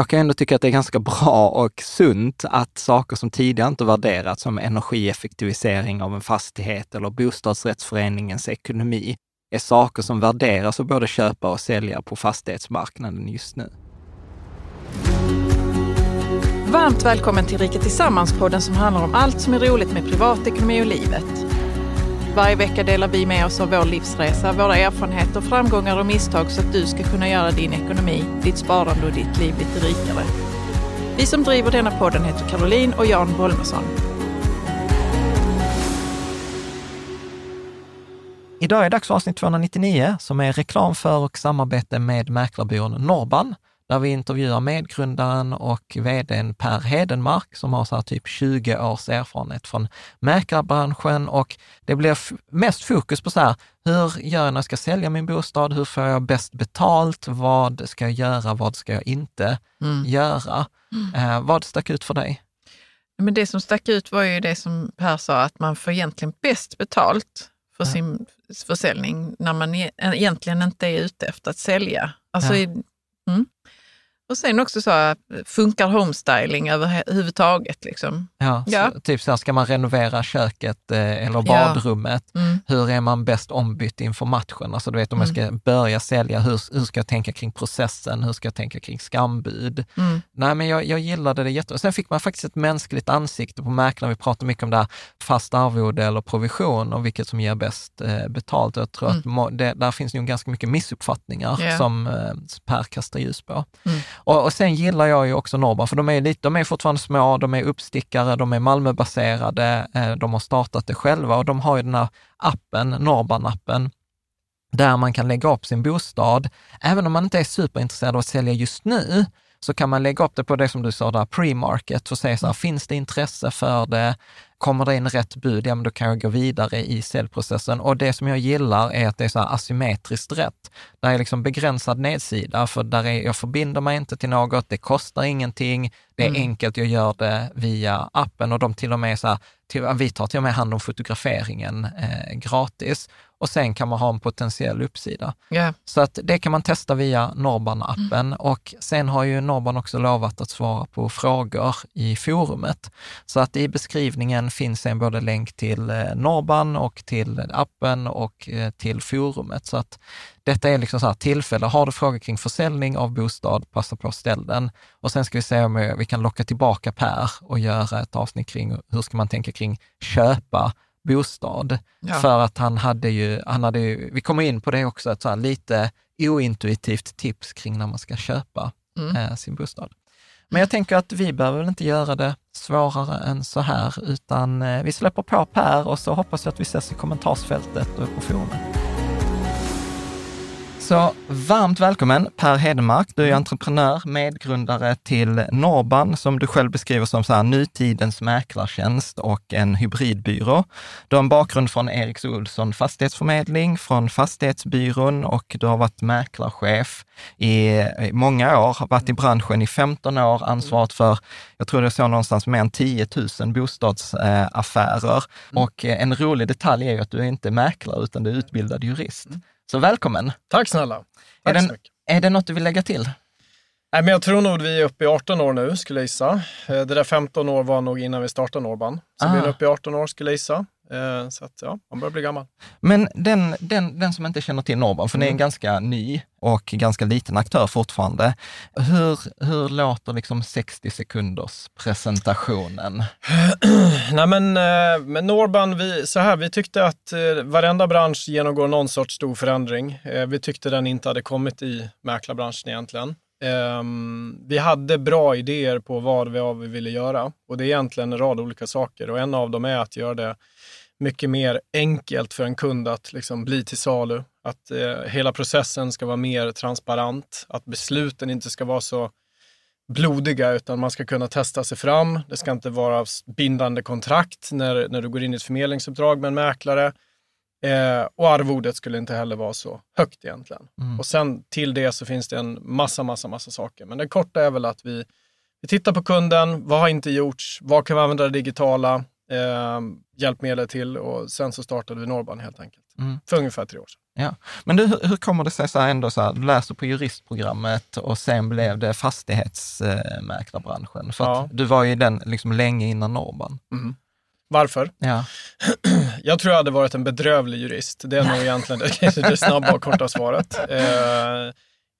jag kan ändå tycka att det är ganska bra och sunt att saker som tidigare inte värderats som energieffektivisering av en fastighet eller bostadsrättsföreningens ekonomi är saker som värderas av både köpare och säljare på fastighetsmarknaden just nu. Varmt välkommen till Rika Tillsammans-podden som handlar om allt som är roligt med privatekonomi och livet. Varje vecka delar vi med oss av vår livsresa, våra erfarenheter, framgångar och misstag så att du ska kunna göra din ekonomi, ditt sparande och ditt liv lite rikare. Vi som driver denna podden heter Caroline och Jan Bolmesson. Idag är det dags för avsnitt 299 som är reklam för och samarbete med mäklarbyrån Norban där vi intervjuar medgrundaren och vdn Per Hedenmark som har så typ 20 års erfarenhet från mäklarbranschen och det blir mest fokus på så här, hur gör jag när jag ska sälja min bostad? Hur får jag bäst betalt? Vad ska jag göra? Vad ska jag inte mm. göra? Mm. Eh, vad stack ut för dig? Men det som stack ut var ju det som Per sa, att man får egentligen bäst betalt för ja. sin försäljning när man e-, egentligen inte är ute efter att sälja. Alltså, ja. mm. Och sen också så, funkar homestyling överhuvudtaget? Liksom? Ja, ja. Så, typ så här, ska man renovera köket eh, eller badrummet? Ja. Mm. Hur är man bäst ombytt inför matchen? Alltså du vet om mm. jag ska börja sälja, hur, hur ska jag tänka kring processen? Hur ska jag tänka kring skambud? Mm. Nej, men jag, jag gillade det jättebra. Sen fick man faktiskt ett mänskligt ansikte på mäklaren. Vi pratar mycket om det här fast arvode eller provision och vilket som ger bäst eh, betalt. Jag tror att mm. det, där finns nog ganska mycket missuppfattningar yeah. som eh, Per kastar ljus på. Mm. Och, och sen gillar jag ju också Norban, för de är, lite, de är fortfarande små, de är uppstickare, de är Malmöbaserade, eh, de har startat det själva och de har ju den här appen, Norban-appen, där man kan lägga upp sin bostad. Även om man inte är superintresserad av att sälja just nu, så kan man lägga upp det på det som du sa där, pre-market och säga så här, finns det intresse för det? Kommer det in rätt bud, ja men då kan jag gå vidare i säljprocessen. Och det som jag gillar är att det är så här asymmetriskt rätt. Där är liksom begränsad nedsida, för där är, jag förbinder mig inte till något, det kostar ingenting, det är mm. enkelt, jag gör det via appen och de till och med så här, till, vi tar till och med hand om fotograferingen eh, gratis och sen kan man ha en potentiell uppsida. Yeah. Så att det kan man testa via Norban-appen mm. och sen har ju Norban också lovat att svara på frågor i forumet. Så att i beskrivningen finns en både länk till eh, Norban och till appen och eh, till forumet. Så att detta är liksom så här tillfälle. Har du frågor kring försäljning av bostad, passa på att ställa den. Och sen ska vi se om vi kan locka tillbaka Per och göra ett avsnitt kring hur ska man tänka kring köpa bostad. Ja. För att han hade ju, han hade ju, vi kommer in på det också, ett så lite ointuitivt tips kring när man ska köpa mm. eh, sin bostad. Men jag tänker att vi behöver väl inte göra det svårare än så här, utan eh, vi släpper på Per och så hoppas jag att vi ses i kommentarsfältet och på forumet. Så varmt välkommen Per Hedemark. Du är mm. entreprenör, medgrundare till Norban, som du själv beskriver som så här, nutidens mäklartjänst och en hybridbyrå. Du har en bakgrund från Eriks Olsson Fastighetsförmedling, från Fastighetsbyrån och du har varit mäklarchef i många år, varit i branschen i 15 år, ansvarat för, jag tror det såg någonstans mer än 10 000 bostadsaffärer. Mm. Och en rolig detalj är ju att du är inte mäklare, utan du är utbildad jurist. Så välkommen! Tack snälla! Tack är, det, är det något du vill lägga till? Nej, men jag tror nog vi är uppe i 18 år nu, skulle jag gissa. Eh, det där 15 år var nog innan vi startade Norban. Så ah. vi är uppe i 18 år, skulle jag gissa. Eh, så att, ja, man börjar bli gammal. Men den, den, den som inte känner till Norban, för mm. ni är en ganska ny och ganska liten aktör fortfarande. Hur, hur låter liksom 60 sekunders presentationen? Nej men eh, med Norban, vi, så här, vi tyckte att eh, varenda bransch genomgår någon sorts stor förändring. Vi tyckte den inte hade kommit i mäklarbranschen egentligen. Um, vi hade bra idéer på vad vi, vi ville göra och det är egentligen en rad olika saker och en av dem är att göra det mycket mer enkelt för en kund att liksom bli till salu. Att eh, hela processen ska vara mer transparent, att besluten inte ska vara så blodiga utan man ska kunna testa sig fram. Det ska inte vara bindande kontrakt när, när du går in i ett förmedlingsuppdrag med en mäklare. Eh, och arvodet skulle inte heller vara så högt egentligen. Mm. Och sen till det så finns det en massa, massa, massa saker. Men det korta är väl att vi, vi tittar på kunden. Vad har inte gjorts? Vad kan vi använda det digitala? Eh, hjälpmedel till och sen så startade vi Norban helt enkelt. Mm. För ungefär tre år sedan. Ja. Men du, hur kommer det sig så här ändå så här, du läser på juristprogrammet och sen blev det fastighetsmäklarbranschen? För ja. du var ju den liksom länge innan Norban. Mm. Varför? Ja. Jag tror jag hade varit en bedrövlig jurist. Det är nog egentligen det, det snabba och korta svaret. Eh,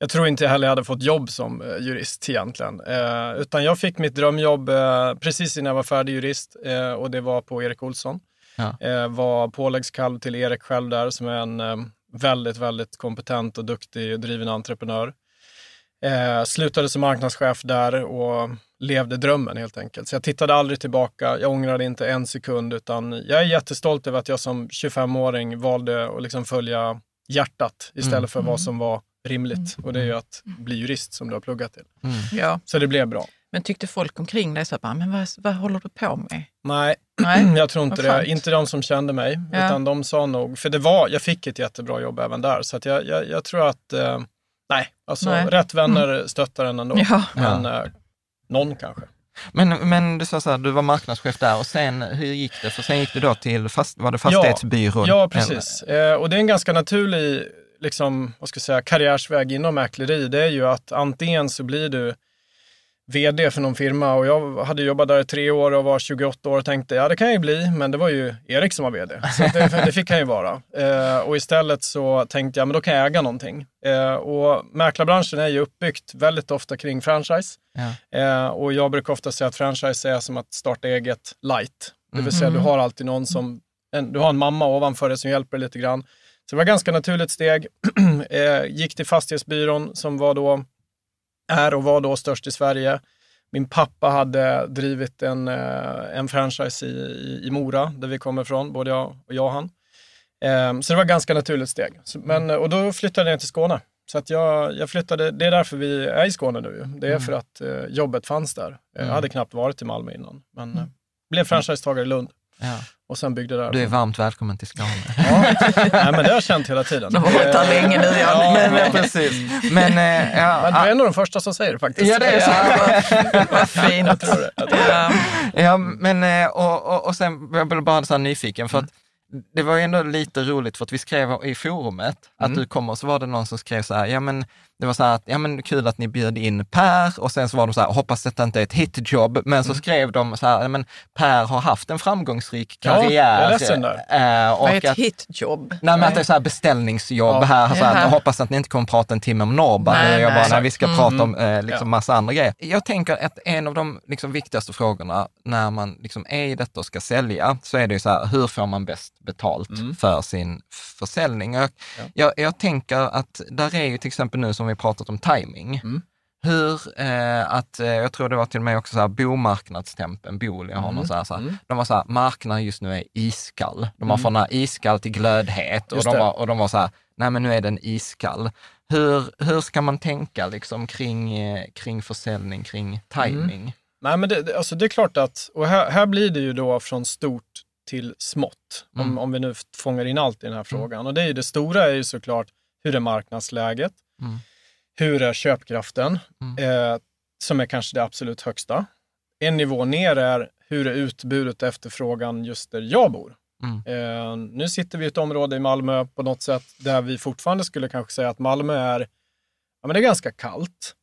jag tror inte heller jag hade fått jobb som eh, jurist egentligen. Eh, utan jag fick mitt drömjobb eh, precis innan jag var färdig jurist eh, och det var på Erik Olsson. Ja. Eh, var påläggskalv till Erik själv där som är en eh, väldigt, väldigt kompetent och duktig och driven entreprenör. Slutade som marknadschef där och levde drömmen helt enkelt. Så jag tittade aldrig tillbaka. Jag ångrade inte en sekund utan jag är jättestolt över att jag som 25-åring valde att liksom följa hjärtat istället mm. för vad mm. som var rimligt. Och det är ju att bli jurist som du har pluggat till. Mm. Ja. Så det blev bra. Men tyckte folk omkring dig så att, men vad, vad håller du på med? Nej, Nej. jag tror inte det. Inte de som kände mig, ja. utan de sa nog, för det var, jag fick ett jättebra jobb även där. Så att jag, jag, jag tror att, eh, nej, alltså nej. rätt vänner mm. stöttar en ändå. Ja. Men eh, någon kanske. Men, men du sa så här, du var marknadschef där och sen, hur gick det? För sen gick du då till, fast, var det fastighetsbyrån? Ja, ja precis. Eh, och det är en ganska naturlig liksom, vad ska jag säga, karriärsväg inom mäkleri. Det är ju att antingen så blir du vd för någon firma och jag hade jobbat där i tre år och var 28 år och tänkte ja det kan jag ju bli, men det var ju Erik som var vd. Så det, det fick han ju vara. Eh, och istället så tänkte jag, men då kan jag äga någonting. Eh, och mäklarbranschen är ju uppbyggt väldigt ofta kring franchise. Ja. Eh, och jag brukar ofta säga att franchise är som att starta eget light. Det vill säga mm. du har alltid någon som, en, du har en mamma ovanför dig som hjälper dig lite grann. Så det var ett ganska naturligt steg. Eh, gick till Fastighetsbyrån som var då är och var då störst i Sverige. Min pappa hade drivit en, eh, en franchise i, i, Mora, där vi kommer ifrån, både jag och jag och han. Ehm, så det var ett ganska naturligt steg. Men, och då flyttade jag till Skåne. Så att jag, jag flyttade, det är därför vi är i Skåne nu. Det är mm. för att eh, jobbet fanns där. Jag mm. hade knappt varit i Malmö innan, men mm. blev franchisetagare i Lund. Ja. Och sen byggde där. Du är varmt välkommen till Skåne. ja, Nej, men det har jag känt hela tiden. Du har varit där länge nu, ja. men, men, precis. Men, äh, ja, men du är en av de första som säger det faktiskt. Ja, det är så. Ja, vad, fint. Jag tror det. Jag tror det. Ja, men eh, och, och, och sen, jag blev bara så här nyfiken, för att det var ändå lite roligt för att vi skrev i forumet att mm. du kommer, så var det någon som skrev så här, ja men det var så här att, ja men kul att ni bjöd in Per och sen så var de så här, hoppas detta inte är ett hitjobb, men så mm. skrev de så här, men Per har haft en framgångsrik karriär. Ja, jag är ledsen där. Äh, och Vad är ett hitjobb? Nej, men att det är så här beställningsjobb ja. här, så här, hoppas att ni inte kommer prata en timme om Norrban. Nej, jag bara, nej, vi ska mm. prata om eh, liksom ja. massa andra grejer. Jag tänker att en av de liksom, viktigaste frågorna när man liksom, är i detta och ska sälja, så är det ju så här, hur får man bäst betalt mm. för sin försäljning? Jag, ja. jag, jag tänker att där är ju till exempel nu som vi pratat om timing. Mm. Hur, eh, att, eh, jag tror det var till och med också så här bomarknadstempen, Bool, jag har mm. någon så här, så här, mm. de var så här, marknaden just nu är iskall. De har mm. från iskall till glödhet och de, var, och de var så här, nej men nu är den iskall. Hur, hur ska man tänka liksom kring, eh, kring försäljning, kring timing? Mm. Nej men det, alltså det är klart att, och här, här blir det ju då från stort till smått, om, mm. om vi nu fångar in allt i den här mm. frågan. Och det, är ju, det stora är ju såklart, hur är marknadsläget? Hur är köpkraften? Mm. Eh, som är kanske det absolut högsta. En nivå ner är hur är utbudet och efterfrågan just där jag bor? Mm. Eh, nu sitter vi i ett område i Malmö på något sätt där vi fortfarande skulle kanske säga att Malmö är, ja, men det är ganska kallt.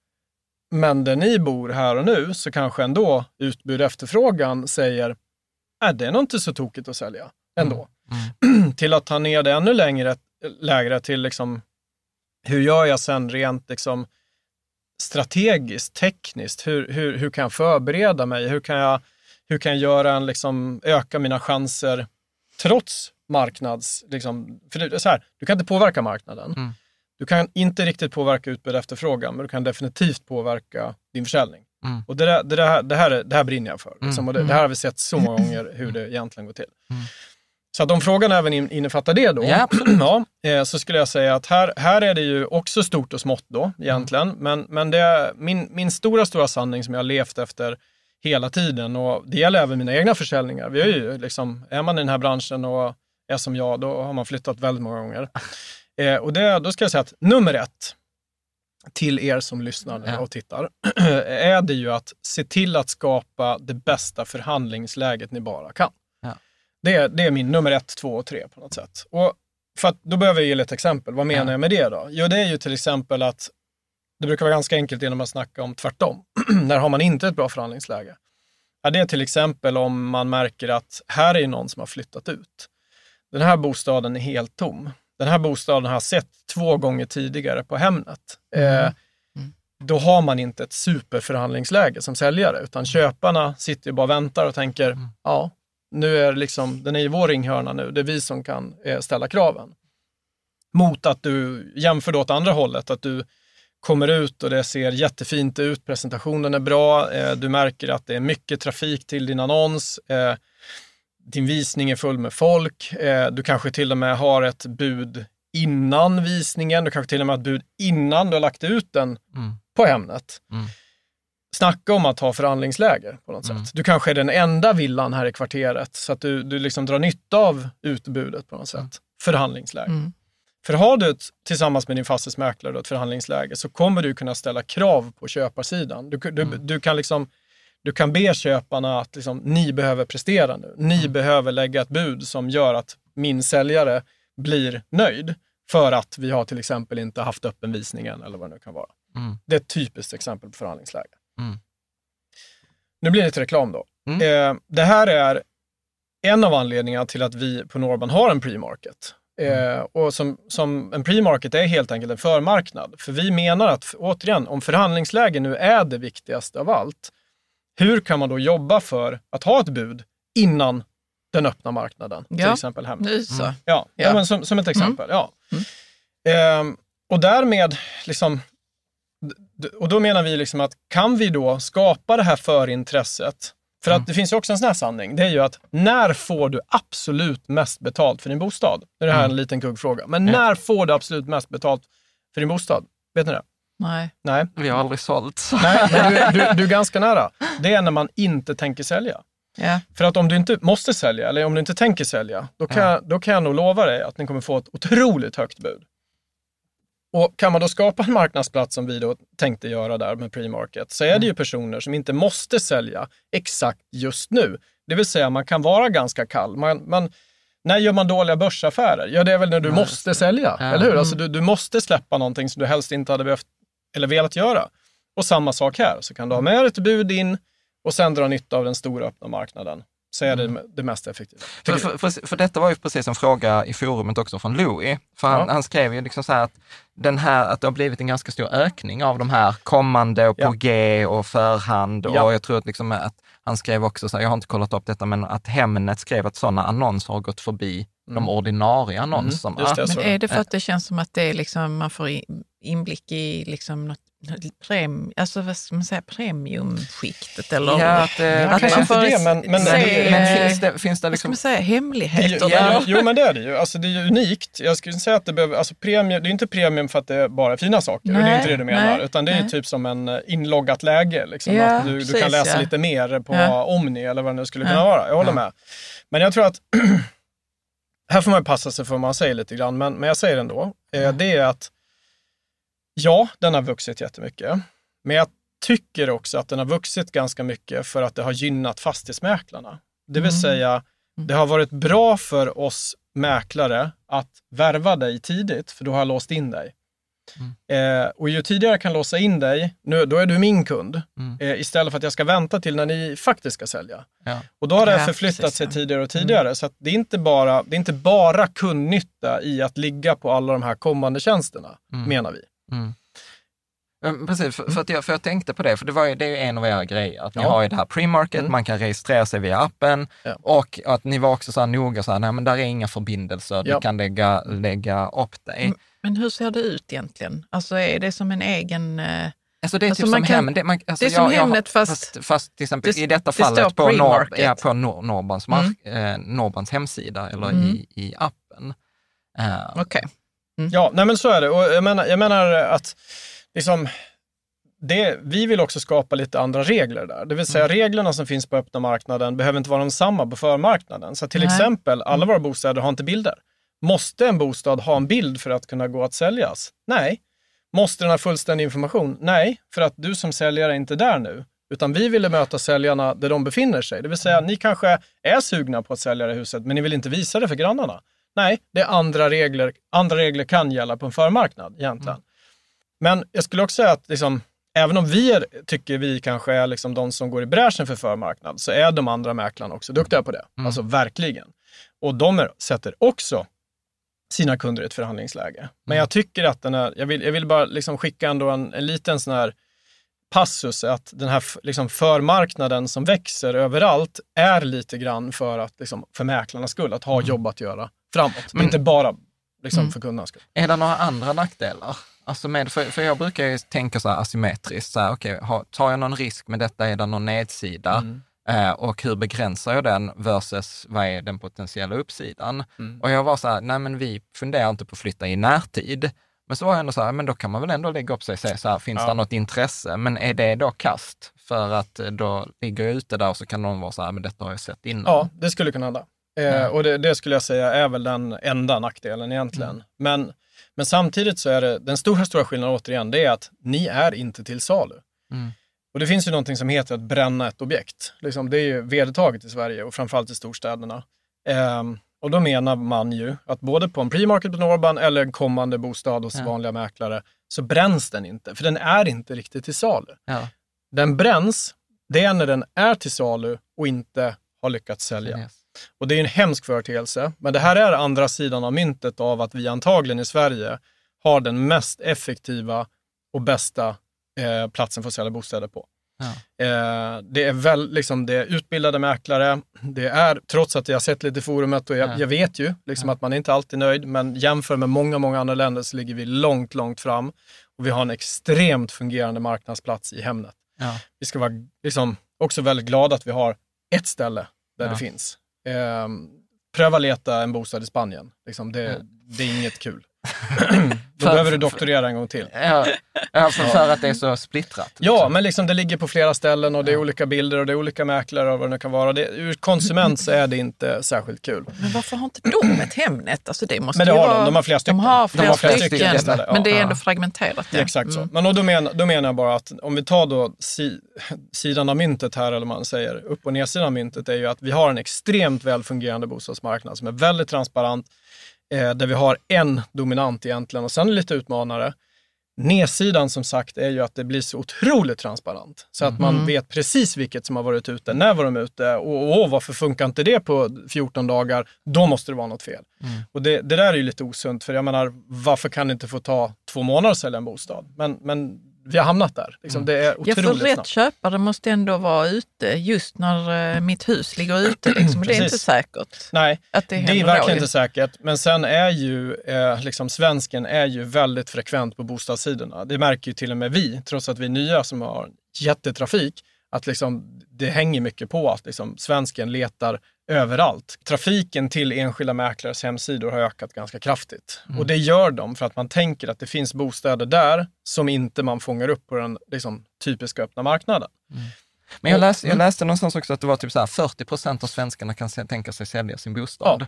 Men där ni bor här och nu så kanske ändå utbud och efterfrågan säger, är det är nog inte så tokigt att sälja ändå. Mm. Mm. till att ta ner det ännu längre, lägre till liksom hur gör jag sen rent liksom, strategiskt, tekniskt? Hur, hur, hur kan jag förbereda mig? Hur kan jag, hur kan jag göra en, liksom, öka mina chanser trots marknads... Liksom, för det är så här, du kan inte påverka marknaden. Mm. Du kan inte riktigt påverka utbud och efterfrågan, men du kan definitivt påverka din försäljning. Mm. Och det, där, det, där, det, här, det här brinner jag för. Liksom. Mm. Och det, det, här har vi sett så många gånger hur det egentligen går till. Mm. Så att om frågan även innefattar det då, ja, ja, eh, så skulle jag säga att här, här är det ju också stort och smått då egentligen. Mm. Men, men det min, min stora, stora sanning som jag har levt efter hela tiden och det gäller även mina egna försäljningar. Vi är ju liksom, är man i den här branschen och är som jag, då har man flyttat väldigt många gånger. Eh, och det, då ska jag säga att nummer ett till er som lyssnar ja. och tittar är det ju att se till att skapa det bästa förhandlingsläget ni bara kan. Det, det är min nummer ett, två och tre på något sätt. Och för att, då behöver jag ge lite exempel. Vad menar ja. jag med det då? Jo, det är ju till exempel att det brukar vara ganska enkelt genom att snacka om tvärtom. När har man inte ett bra förhandlingsläge? Ja, det är till exempel om man märker att här är någon som har flyttat ut. Den här bostaden är helt tom. Den här bostaden har jag sett två gånger tidigare på Hemnet. Mm. Eh, mm. då har man inte ett superförhandlingsläge som säljare, utan köparna sitter bara och väntar och tänker, mm. ja, nu är liksom, den är i vår ringhörna nu, det är vi som kan eh, ställa kraven. Mot att du jämför då åt andra hållet, att du kommer ut och det ser jättefint ut, presentationen är bra, eh, du märker att det är mycket trafik till din annons, eh, din visning är full med folk, eh, du kanske till och med har ett bud innan visningen, du kanske till och med har ett bud innan du har lagt ut den mm. på Hemnet. Mm. Snacka om att ha förhandlingsläge på något mm. sätt. Du kanske är den enda villan här i kvarteret så att du, du liksom drar nytta av utbudet på något sätt. Mm. Förhandlingsläge. Mm. För har du ett, tillsammans med din fastighetsmäklare ett förhandlingsläge så kommer du kunna ställa krav på köparsidan. Du, du, mm. du kan, liksom, du kan be köparna att liksom, ni behöver prestera nu. Ni mm. behöver lägga ett bud som gör att min säljare blir nöjd för att vi har till exempel inte haft öppen visningen eller vad det nu kan vara. Mm. Det är ett typiskt exempel på förhandlingsläge. Mm. Nu blir det lite reklam då. Mm. Eh, det här är en av anledningarna till att vi på Norban har en pre-market. Mm. Eh, och som, som en pre-market är helt enkelt en förmarknad. För vi menar att, återigen, om förhandlingsläge nu är det viktigaste av allt, hur kan man då jobba för att ha ett bud innan den öppna marknaden? Ja. Till exempel hemma. Mm. Ja, ja. ja men som, som ett exempel. Mm. Ja. Mm. Eh, och därmed, liksom, och då menar vi liksom att kan vi då skapa det här förintresset för att mm. det finns ju också en sån här sanning. Det är ju att när får du absolut mest betalt för din bostad? Nu är det här mm. en liten kuggfråga. Men när får du absolut mest betalt för din bostad? Vet ni det? Nej. Nej. Vi har aldrig sålt. Nej, men du, du, du är ganska nära. Det är när man inte tänker sälja. Yeah. För att om du inte måste sälja, eller om du inte tänker sälja, då kan, yeah. då kan jag nog lova dig att ni kommer få ett otroligt högt bud. Och kan man då skapa en marknadsplats som vi då tänkte göra där med pre-market, så är det ju mm. personer som inte måste sälja exakt just nu. Det vill säga man kan vara ganska kall. Man, man, när gör man dåliga börsaffärer? Ja, det är väl när du mm. måste sälja, ja. eller hur? Alltså, mm. du, du måste släppa någonting som du helst inte hade behövt eller velat göra. Och samma sak här, så kan du ha med ett bud in och sen dra nytta av den stora öppna marknaden så är det mm. det mest effektiva. För, för, för, för, detta var ju precis en fråga i forumet också från Louis. För han, ja. han skrev ju liksom så här att, den här, att det har blivit en ganska stor ökning av de här kommande och på ja. G och förhand. Ja. Och jag tror att, liksom att han skrev också, så här, jag har inte kollat upp detta, men att Hemnet skrev att sådana annonser har gått förbi mm. de ordinarie mm. annonserna. Mm, det, men är det för att det känns som att det är liksom, man får inblick i liksom något Prem, alltså vad ska man säga, premiumskiktet eller? Ja, att, eh, att man får det, men, men, se, men finns det, finns det liksom... Vad ska man säga, hemligheter? Ja, jo, men det är det ju. Alltså, det är ju unikt. Jag skulle säga att det behöver, alltså premium, det är inte premium för att det är bara fina saker, nej, det är inte det du menar, nej, utan det är nej. typ som en eh, inloggat läge. Liksom, ja, att du, precis, du kan läsa ja. lite mer på ja. Omni eller vad det nu skulle kunna vara. Jag håller med. Men jag tror att här får man passa sig för vad man säger lite grann, men, men jag säger ändå. Eh, det är att Ja, den har vuxit jättemycket. Men jag tycker också att den har vuxit ganska mycket för att det har gynnat fastighetsmäklarna. Det vill mm. säga, mm. det har varit bra för oss mäklare att värva dig tidigt, för då har jag låst in dig. Mm. Eh, och ju tidigare jag kan låsa in dig, nu, då är du min kund, mm. eh, istället för att jag ska vänta till när ni faktiskt ska sälja. Ja. Och då har det ja, förflyttat precis, sig tidigare och tidigare. Mm. Så det, är inte bara, det är inte bara kundnytta i att ligga på alla de här kommande tjänsterna, mm. menar vi. Mm. Precis, för, för, att jag, för jag tänkte på det, för det, var ju, det är ju en av era grejer, att ni ja. har ju det här pre-market, mm. man kan registrera sig via appen ja. och att ni var också så här noga, så här, nej men där är inga förbindelser, ja. du kan lägga, lägga upp dig. Men hur ser det ut egentligen? Alltså är det som en egen... Eh, alltså det är alltså typ som kan, hem, det, man, alltså det är som jag, Hemnet fast, fast, fast... till exempel det, i detta fallet på, Nor, ja, på Nor, Norbans, mm. eh, Norbans hemsida eller mm. i, i appen. Uh, Okej. Okay. Mm. Ja, nej men så är det. Och jag, menar, jag menar att liksom, det, vi vill också skapa lite andra regler där. Det vill säga mm. reglerna som finns på öppna marknaden behöver inte vara de samma på förmarknaden. Så till Nej. exempel, alla mm. våra bostäder har inte bilder. Måste en bostad ha en bild för att kunna gå att säljas? Nej. Måste den ha fullständig information? Nej, för att du som säljare är inte där nu. Utan vi ville möta säljarna där de befinner sig. Det vill säga, ni kanske är sugna på att sälja det huset, men ni vill inte visa det för grannarna. Nej, det är andra regler. Andra regler kan gälla på en förmarknad egentligen. Mm. Men jag skulle också säga att liksom, även om vi är, tycker vi kanske är liksom de som går i bräschen för förmarknad, så är de andra mäklarna också duktiga på det. Mm. Alltså verkligen. Och de är, sätter också sina kunder i ett förhandlingsläge. Mm. Men jag tycker att den här, jag vill, jag vill bara liksom skicka ändå en, en liten sån här passus, att den här liksom förmarknaden som växer överallt är lite grann för, att, liksom, för mäklarnas skull, att ha mm. jobb att göra framåt. Men inte bara liksom, mm. för kundernas skull. Är det några andra nackdelar? Alltså med, för, för jag brukar ju tänka så här asymmetriskt, så här, okay, har, tar jag någon risk med detta, är det någon nedsida? Mm. Eh, och hur begränsar jag den versus vad är den potentiella uppsidan? Mm. Och jag var så här, nej men vi funderar inte på att flytta i närtid. Men så var jag ändå så här, men då kan man väl ändå lägga upp sig och säga så här, finns ja. det något intresse? Men är det då kast? För att då ligger jag ute där och så kan någon vara så här, men detta har jag sett innan. Ja, det skulle kunna hända. Eh, och det, det, skulle jag säga är väl den enda nackdelen egentligen. Mm. Men, men samtidigt så är det, den stora, stora skillnaden återigen, det är att ni är inte till salu. Mm. Och det finns ju någonting som heter att bränna ett objekt. Liksom, det är ju vedertaget i Sverige och framförallt i storstäderna. Eh, och då menar man ju att både på en pre-market på Norban eller en kommande bostad hos ja. vanliga mäklare så bränns den inte, för den är inte riktigt till salu. Ja. Den bränns, det är när den är till salu och inte har lyckats sälja. Yes. Och det är en hemsk företeelse, men det här är andra sidan av myntet av att vi antagligen i Sverige har den mest effektiva och bästa eh, platsen för att sälja bostäder på. Ja. Eh, det, är väl, liksom, det är utbildade mäklare, det är, trots att jag har sett lite i forumet och jag, ja. jag vet ju liksom, ja. att man är inte alltid nöjd, men jämför med många, många andra länder så ligger vi långt, långt fram och vi har en extremt fungerande marknadsplats i Hemnet. Vi ska vara liksom, också väldigt glada att vi har ett ställe där det finns. Eh, pröva leta en bostad i Spanien. Liksom, det, det är inget kul. Då behöver du doktorera en gång till. Ja, ja, för, att det är så splittrat. Ja, liksom. men liksom det ligger på flera ställen och det är ja. olika bilder och det är olika mäklare och vad det nu kan vara. Det, ur konsument så är det inte särskilt kul. Men varför har inte de ett Hemnet? Alltså det måste men det har vara... de. De har flera stycken. De har flera, de har flera stycken. stycken men det är ändå fragmenterat. Ja. Exakt så. Mm. Men då, menar, då menar jag bara att om vi tar då si, sidan av myntet här, eller man säger upp och nedsidan av myntet, är ju att vi har en extremt väl fungerande bostadsmarknad som är väldigt transparent eh, där vi har en dominant egentligen och sen lite utmanare. Nedsidan som sagt är ju att det blir så otroligt transparent. Så att man mm. vet precis vilket som har varit ute, när var de ute och, och varför funkar inte det på 14 dagar? Då måste det vara något fel. Mm. Och det, det, där är ju lite osunt, för jag menar, varför kan det inte få ta två månader att sälja en bostad? Men, men vi har hamnat där. Liksom, mm. Det är otroligt ja, för rätt snabbt. köpare måste ändå vara ute just när eh, mitt hus ligger ute. Liksom. det är inte säkert. Nej, att det, det är verkligen inte säkert. Men sen är ju eh, liksom, svensken är ju väldigt frekvent på bostadssidorna. Det märker ju till och med vi, trots att vi är nya som har jättetrafik, att liksom, det hänger mycket på att liksom, svensken letar överallt. Trafiken till enskilda mäklares hemsidor har ökat ganska kraftigt. Mm. Och det gör de för att man tänker att det finns bostäder där som inte man fångar upp på den liksom, typiska öppna marknaden. Mm. Men jag läste, jag mm. läste någonstans också att det var typ så här 40 procent av svenskarna kan tänka sig sälja sin bostad. Ja.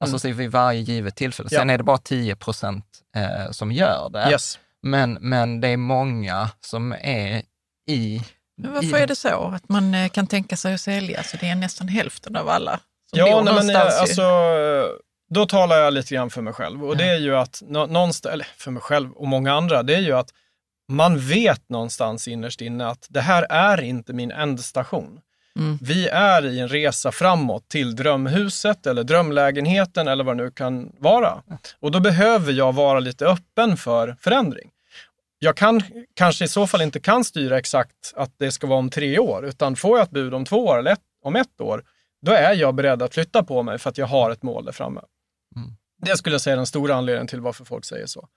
Alltså mm. vid varje givet tillfälle. Sen ja. är det bara 10 procent eh, som gör det. Yes. Men, men det är många som är i men varför är det så att man eh, kan tänka sig att sälja? Så det är nästan hälften av alla som ja, bor nej, men, eh, alltså, Då talar jag lite grann för mig själv och det är ju att någonstans, eller för mig själv och många andra, det är ju att man vet någonstans innerst inne att det här är inte min ändstation. Mm. Vi är i en resa framåt till drömhuset eller drömlägenheten eller vad det nu kan vara. Och då behöver jag vara lite öppen för förändring jag kan, kanske i så fall inte kan styra exakt att det ska vara om tre år, utan får jag ett bud om två år eller ett, om ett år, då är jag beredd att flytta på mig för att jag har ett mål där framme. Mm. Det skulle jag säga är den stora anledningen till varför folk säger så.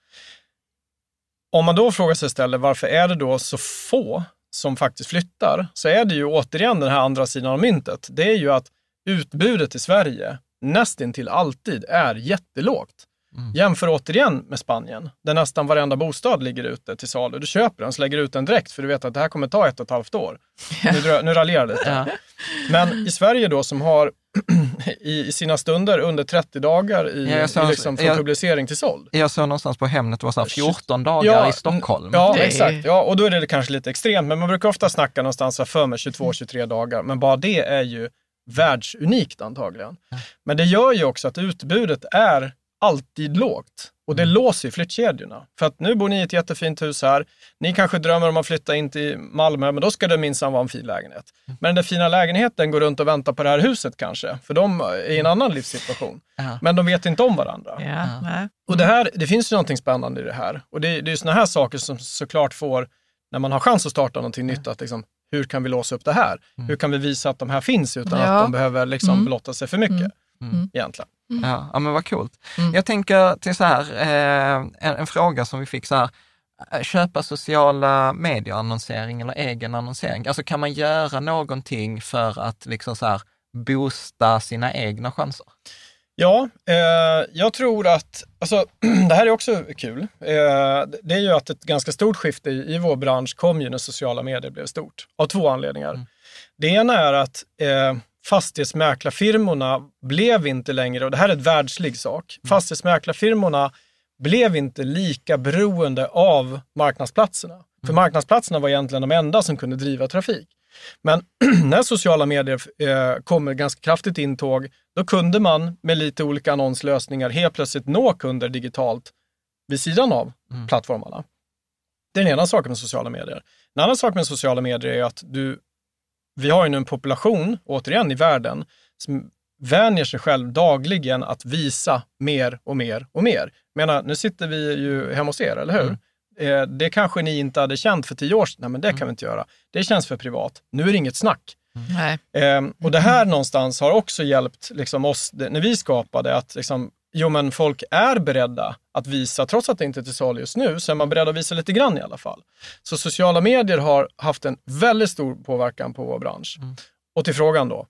Om man då frågar sig istället, varför är det då så få som faktiskt flyttar? Så är det ju återigen den här andra sidan av myntet. Det är ju att utbudet i Sverige nästintill alltid är jättelågt. Mm. Jämför återigen med Spanien, där nästan varenda bostad ligger ute till salu. Du köper den, så lägger ut den direkt, för du vet att det här kommer ta ett och ett halvt år. nu, nu raljerar jag lite. Ja. Men i Sverige då, som har i, sina stunder under 30 dagar i, ja, såg, i liksom, från jag, publicering till såld. Jag såg någonstans på Hemnet, det var så 14 dagar ja, i Stockholm. Ja, det exakt. Ja, och då är det kanske lite extremt, men man brukar ofta snacka någonstans för mig 22-23 dagar. Men bara det är ju världsunikt antagligen. Men det gör ju också att utbudet är alltid lågt. Och det mm. låser ju flyttkedjorna. För att nu bor ni i ett jättefint hus här. Ni kanske drömmer om att flytta in till Malmö, men då ska det minsann vara en fin lägenhet. Mm. Men den där fina lägenheten går runt och väntar på det här huset kanske, för de är i en annan livssituation. Ja. Men de vet inte om varandra. Och det, här, det finns ju någonting spännande i det här. Och det, det är sådana här saker som såklart får, när man har chans att starta någonting nytt, att liksom, hur kan vi låsa upp det här? Mm. Hur kan vi visa att de här finns utan ja. att de behöver liksom mm. blotta sig för mycket? Mm. mm. Egentligen. Mm. Ja, ja, men vad coolt. Mm. Jag tänker till så här, eh, en, en, fråga som vi fick så här, eh, köpa sociala medieannonsering eller egen annonsering. Alltså kan man göra någonting för att liksom så här boosta sina egna chanser? Ja, eh, jag tror att, alltså det här är också kul. Eh, det är ju att ett ganska stort skifte i, i vår bransch kom ju när sociala medier blev stort. Av två anledningar. Mm. Det ena är att eh, fastighetsmäklarfirmorna blev inte längre, och det här är ett världslig sak, mm. fastighetsmäklarfirmorna blev inte lika beroende av marknadsplatserna. Mm. För marknadsplatserna var egentligen de enda som kunde driva trafik. Men när sociala medier eh, kommer ganska kraftigt intåg, då kunde man med lite olika annonslösningar helt plötsligt nå kunder digitalt vid sidan av mm. plattformarna. Det är den ena saken med sociala medier. En annan sak med sociala medier är att du vi har ju nu en population, återigen i världen, som vänjer sig själv dagligen att visa mer och mer och mer. Jag menar, nu sitter vi ju hemma hos er, eller hur? Mm. Eh, det kanske ni inte hade känt för tio år sedan. Nej, men det mm. kan vi inte göra. Det känns för privat. Nu är det inget snack. Mm. Eh, och det här någonstans har också hjälpt liksom, oss, när vi skapade, att liksom, jo men folk är beredda att visa, trots att det inte är till salu just nu, så är man beredd att visa lite grann i alla fall. Så sociala medier har haft en väldigt stor påverkan på vår bransch. Mm. Och till frågan då.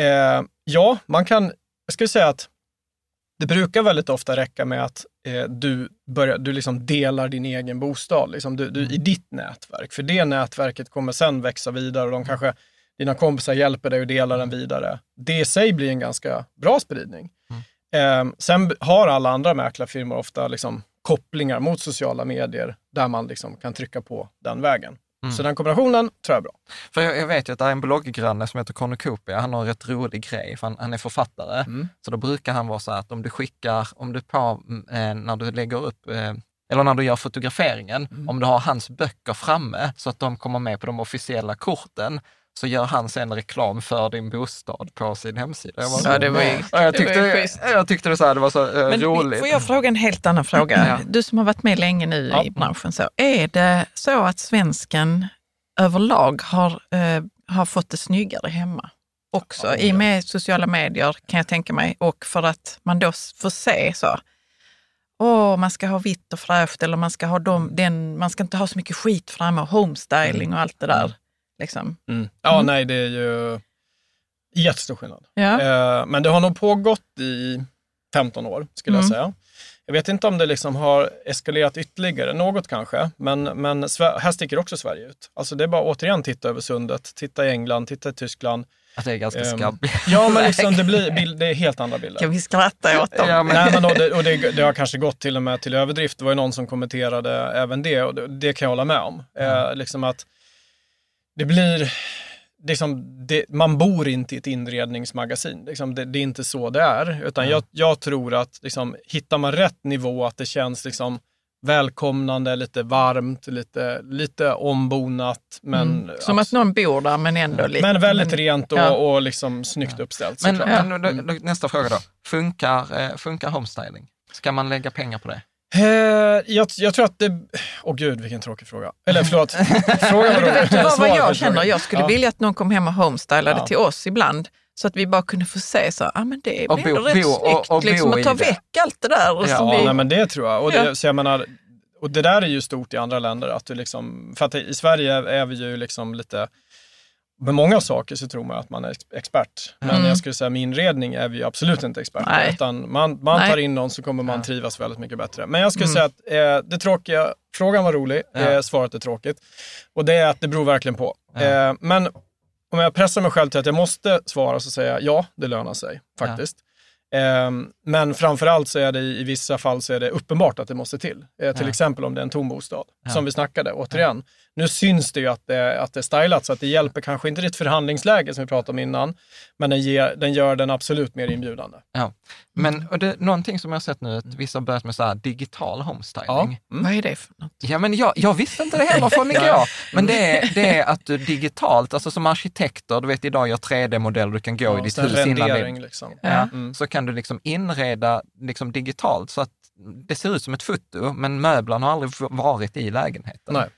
Eh, ja, man kan, jag skulle säga att det brukar väldigt ofta räcka med att eh, du, börjar, du liksom delar din egen bostad liksom du, du, i mm. ditt nätverk. För det nätverket kommer sen växa vidare och de kanske, dina kompisar hjälper dig att dela den vidare. Det i sig blir en ganska bra spridning. Mm. Eh, sen har alla andra mäklarfirmor ofta liksom kopplingar mot sociala medier där man liksom kan trycka på den vägen. Mm. Så den kombinationen tror jag är bra. För jag, jag vet ju att det är en blogggranne som heter Cornucopia, han har en rätt rolig grej, för han, han är författare. Mm. Så då brukar han vara så här att om du skickar, om du på, eh, när du lägger upp eh, eller när du gör fotograferingen, mm. om du har hans böcker framme så att de kommer med på de officiella korten, så gör han sen reklam för din bostad på sin hemsida. Jag bara, ja, det var ju, jag tyckte, det jag tyckte det, så här, det var så uh, Men roligt. Får jag fråga en helt annan fråga? ja. Du som har varit med länge nu ja. i branschen, så, är det så att svensken överlag har, uh, har fått det snyggare hemma? Också ja, i och med sociala medier kan jag tänka mig och för att man då får se så, åh, man ska ha vitt och fräscht eller man ska, ha dem, den, man ska inte ha så mycket skit framme och homestyling mm. och allt det där. Liksom. Mm. Ja, mm. nej, det är ju jättestor skillnad. Ja. Eh, men det har nog pågått i 15 år, skulle jag mm. säga. Jag vet inte om det liksom har eskalerat ytterligare, något kanske, men, men här sticker också Sverige ut. Alltså det är bara återigen titta över sundet, titta i England, titta i Tyskland. Att det är ganska um, skabbigt. Ja, men liksom det, blir, det är helt andra bilder. Kan vi skratta åt dem? Ja, men, Nej, men och, det, och det, det, har kanske gått till och med till överdrift. Det var ju någon som kommenterade även det och det, det kan jag hålla med om. Mm. Eh, liksom att det blir, liksom, det, man bor inte i ett inredningsmagasin. Liksom, det, det, är inte så det är. Utan mm. jag, jag, tror att liksom, hittar man rätt nivå, att det känns liksom, välkomnande, lite varmt, lite, lite ombonat. Men, mm. Som att någon bor där men ändå lite... Men väldigt men, rent och, ja. och liksom snyggt uppställt. Men, men mm. nästa fråga då. Funkar, eh, funkar homestyling? Ska man lägga pengar på det? Eh, jag, jag, tror att det... Åh oh, gud, vilken tråkig fråga. Eller förlåt, frågan var rolig. vad, vad jag känner? Jag skulle ja. vilja att någon kom hem och homestylade ja. till oss ibland. Så att vi bara kunde få se så, ah, men det är och bo, rätt bo, snyggt, och, och liksom, att ta väck allt det där. Och ja, vi... nej, men det tror jag. Och det, så jag menar, och det där är ju stort i andra länder. Att du liksom, för att i Sverige är vi ju liksom lite med många saker så tror man att man är expert. Men mm. jag skulle säga med inredning är vi absolut inte experter. Utan man, man tar in någon så kommer man trivas väldigt mycket bättre. Men jag skulle mm. säga att eh, det tråkiga, frågan var rolig, ja. eh, svaret är tråkigt. Och det är att det beror verkligen på. Ja. Eh, men om jag pressar mig själv till att jag måste svara så säger jag ja, det lönar sig faktiskt. Ja. Ehm, men framförallt så är det i vissa fall så är det uppenbart att det måste till. Eh, till ja. exempel om det är en tom bostad, ja. som vi snackade. Återigen, nu syns det ju att det, att det är stylat så att det hjälper kanske inte ditt förhandlingsläge som vi pratade om innan, men den, ger, den gör den absolut mer inbjudande. Ja. Men och det, någonting som jag har sett nu, att vissa har börjat med så digital homestyling. Ja. Mm. Vad är det för något? Ja, men jag, jag visste inte det heller förrän igår. Men det är, det är att du digitalt, alltså som arkitekter, du vet idag gör 3D-modeller, du kan gå ja, i ditt hus innan det, liksom. ja, mm. så kan du liksom inreda liksom digitalt så att det ser ut som ett foto, men möblerna har aldrig varit i lägenheten. Nej.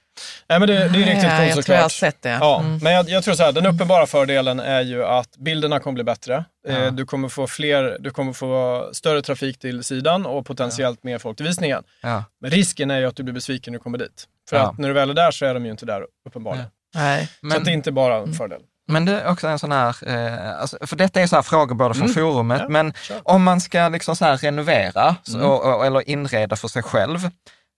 Nej, men det, det är riktigt ja, coolt jag såklart. Tror jag har sett det. Ja, mm. Men jag, jag, tror så här, den uppenbara fördelen är ju att bilderna kommer bli bättre. Ja. Eh, du kommer få fler, du kommer få större trafik till sidan och potentiellt ja. mer folk till visningen. Ja. Men risken är ju att du blir besviken när du kommer dit. För att när du väl är där så är de ju inte där uppenbarligen. Nej. Så men, det är inte bara en fördel. Men det är också en sån här, eh, alltså, för detta är så här frågor både från mm. forumet, ja, men kör. om man ska liksom så här renovera mm. och, och, eller inreda för sig själv,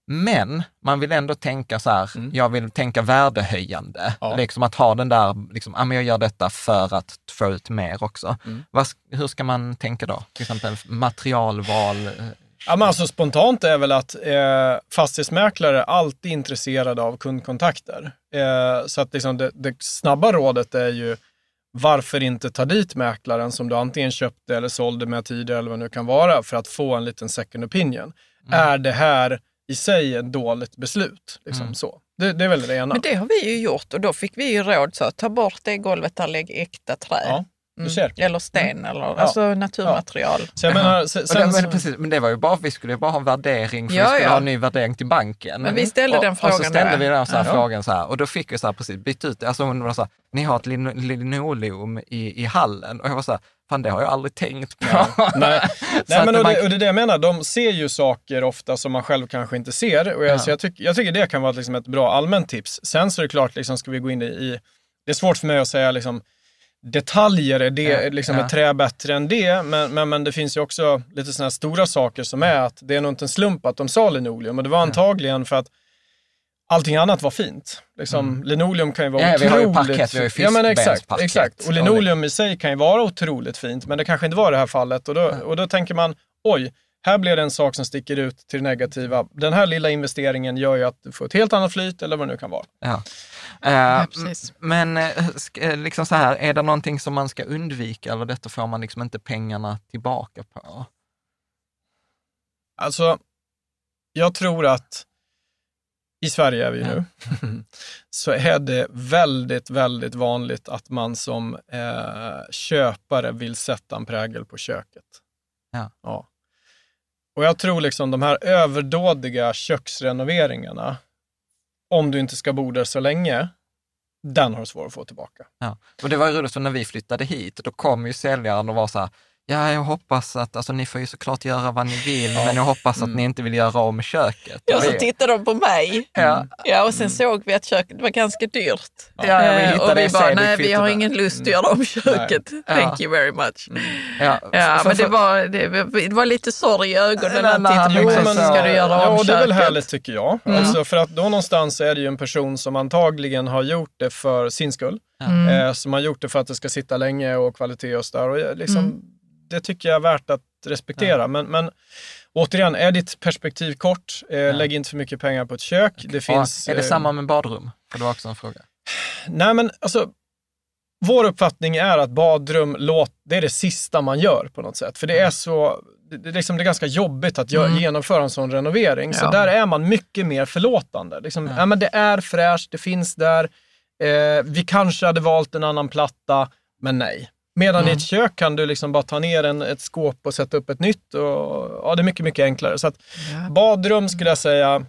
men man vill ändå tänka så här, mm. jag vill tänka värdehöjande. Ja. Liksom att ha den där, liksom, ja, men jag gör detta för att få ut mer också. Mm. Vad, hur ska man tänka då? Till exempel materialval? Eh, ja, men alltså, spontant är väl att eh, fastighetsmäklare är alltid intresserade av kundkontakter. Eh, så att liksom det, det snabba rådet är ju varför inte ta dit mäklaren som du antingen köpte eller sålde med tidigare eller vad det nu kan vara för att få en liten second opinion. Mm. Är det här i sig ett dåligt beslut. Liksom mm. så. Det, det, är väl det ena. Men det har vi ju gjort och då fick vi ju råd så ta bort det golvet där, lägg äkta trä. Ja. Mm. Eller sten mm. eller ja. alltså naturmaterial. Ja. Så jag menar, sen, sen, men, precis, men det var ju bara, vi skulle ju bara ha värdering, för ja, vi skulle ha en ny värdering till banken. Men vi ställde och, den frågan. Och så ställde där. vi den så här frågan så här, och då fick vi så här precis, bytt ut det. Alltså hon var så här, ni har ett linoleum i, i hallen. Och jag var så här, fan det har jag aldrig tänkt på. Ja, nej, nej men och, man... det, och det är det jag menar, de ser ju saker ofta som man själv kanske inte ser. Och jag, ja. så jag, tyck, jag tycker det kan vara liksom ett bra allmänt tips. Sen så är det klart, liksom, ska vi gå in i, det är svårt för mig att säga liksom, detaljer, är, det, ja, liksom, ja. är trä bättre än det? Men, men, men det finns ju också lite sådana stora saker som är att det är nog inte en slump att de sa linoleum. Och det var antagligen för att allting annat var fint. Liksom, mm. Linoleum kan ju vara ja, otroligt... Vi har ju parkett, vi har ju ja, men exakt, exakt. Och linoleum i sig kan ju vara otroligt fint, men det kanske inte var det här fallet. Och då, och då tänker man, oj, här blir det en sak som sticker ut till det negativa. Den här lilla investeringen gör ju att du får ett helt annat flyt eller vad det nu kan vara. Ja. Uh, ja, men uh, liksom så här, är det någonting som man ska undvika eller detta får man liksom inte pengarna tillbaka på? Alltså, jag tror att i Sverige är vi nu, så är det väldigt, väldigt vanligt att man som eh, köpare vill sätta en prägel på köket. Ja. ja. Och jag tror liksom de här överdådiga köksrenoveringarna, om du inte ska bo där så länge, den har du svårt att få tillbaka. Ja. Men det var ju roligt, för när vi flyttade hit, då kom ju säljaren och var så här, Ja, jag hoppas att, alltså ni får ju såklart göra vad ni vill, ja. men jag hoppas att mm. ni inte vill göra om köket. Ja, så tittade de på mig. Ja. ja och sen mm. såg vi att köket var ganska dyrt. Ja, ja vi eh, och vi bara, nej vi har ingen lust att göra om köket. Nej. Thank you very much. Mm. Ja, ja för, men det var, det, det, var lite sorg i ögonen när han tittade på mig. Ska du göra om ja, det är väl härligt tycker jag. Mm. Alltså, för att då någonstans är det ju en person som antagligen har gjort det för sin skull. Mm. Eh, som har gjort det för att det ska sitta länge och kvalitet och sådär. Och liksom, mm det tycker jag är värt att respektera. Ja. Men, men återigen, är ditt perspektiv kort, eh, ja. lägg inte för mycket pengar på ett kök. Okay. Det finns, är det eh, samma med badrum? För det var också en fråga. Nej, men alltså, vår uppfattning är att badrum, låt, det är det sista man gör på något sätt. För det är så, det, är, liksom, det är ganska jobbigt att mm. genomföra en sån renovering. Ja. Så där är man mycket mer förlåtande. Liksom, ja men det är fräscht, det finns där. Eh, vi kanske hade valt en annan platta, men nej. Medan mm. i ett kök kan du liksom bara ta ner en, ett skåp och sätta upp ett nytt. Och, ja, det är mycket, mycket enklare. Så att ja. badrum skulle jag säga,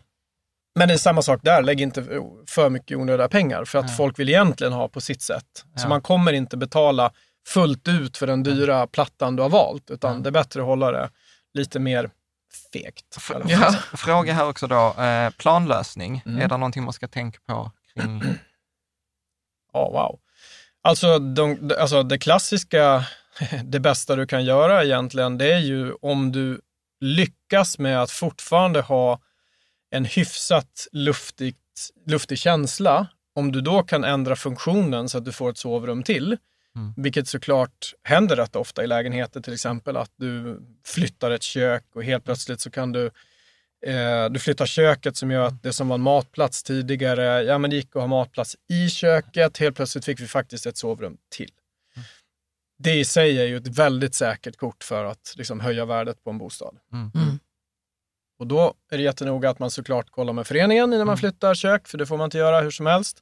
men det är samma sak där, lägg inte för mycket onödiga pengar. För att ja. folk vill egentligen ha på sitt sätt. Ja. Så man kommer inte betala fullt ut för den dyra plattan du har valt. Utan det är bättre att hålla det lite mer fegt. Ja. Fråga här också då, eh, planlösning. Mm. Är det någonting man ska tänka på kring? Ja, oh, wow. Alltså, de, alltså det klassiska, det bästa du kan göra egentligen, det är ju om du lyckas med att fortfarande ha en hyfsat luftigt, luftig känsla om du då kan ändra funktionen så att du får ett sovrum till, mm. vilket såklart händer rätt ofta i lägenheter till exempel, att du flyttar ett kök och helt plötsligt så kan du du flyttar köket som gör att det som var en matplats tidigare, ja men det gick att ha matplats i köket, helt plötsligt fick vi faktiskt ett sovrum till. Mm. Det i sig är ju ett väldigt säkert kort för att liksom, höja värdet på en bostad. Mm. mm. Och då är det jättenoga att man såklart kollar med föreningen innan man mm. flyttar kök, för det får man inte göra hur som helst.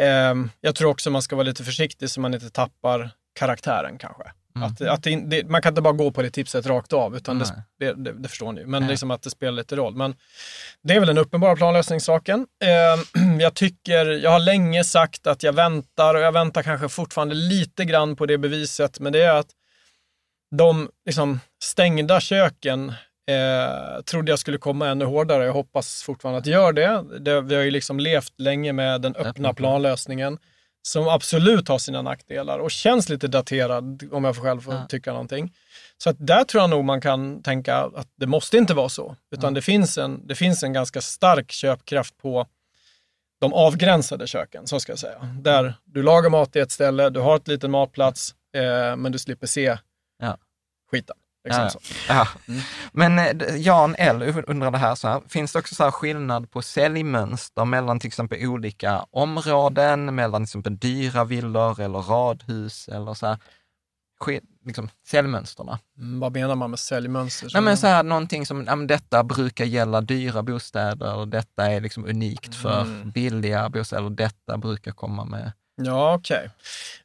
Eh, jag tror också man ska vara lite försiktig så man inte tappar karaktären kanske. Mm. Att, att det, det, man kan inte bara gå på det tipset rakt av, utan det, det, det, förstår ni. Men liksom att det spelar lite roll. Men det är väl den uppenbara planlösningssaken. Eh, jag tycker, jag har länge sagt att jag väntar och jag väntar kanske fortfarande lite grann på det beviset, men det är att de liksom, stängda köken Eh, trodde jag skulle komma ännu hårdare. Jag hoppas fortfarande att det gör det. det vi har ju liksom levt länge med den öppna planlösningen som absolut har sina nackdelar och känns lite daterad om jag själv får ja. tycka någonting. Så att där tror jag nog man kan tänka att det måste inte vara så, utan ja. det, finns en, det finns en ganska stark köpkraft på de avgränsade köken, så ska jag säga. Där du lagar mat i ett ställe, du har ett liten matplats, eh, men du slipper se ja. skiten. Liksom ja. Mm. Men eh, Jan L undrar det här, så här, finns det också så skillnad på säljmönster mellan till exempel olika områden, mellan till exempel dyra villor eller radhus eller så här, liksom, säljmönsterna? Mm, vad menar man med säljmönster? Nej, men så här, någonting som, ja, detta brukar gälla dyra bostäder, detta är liksom unikt för mm. billiga bostäder, detta brukar komma med Ja, okej. Okay.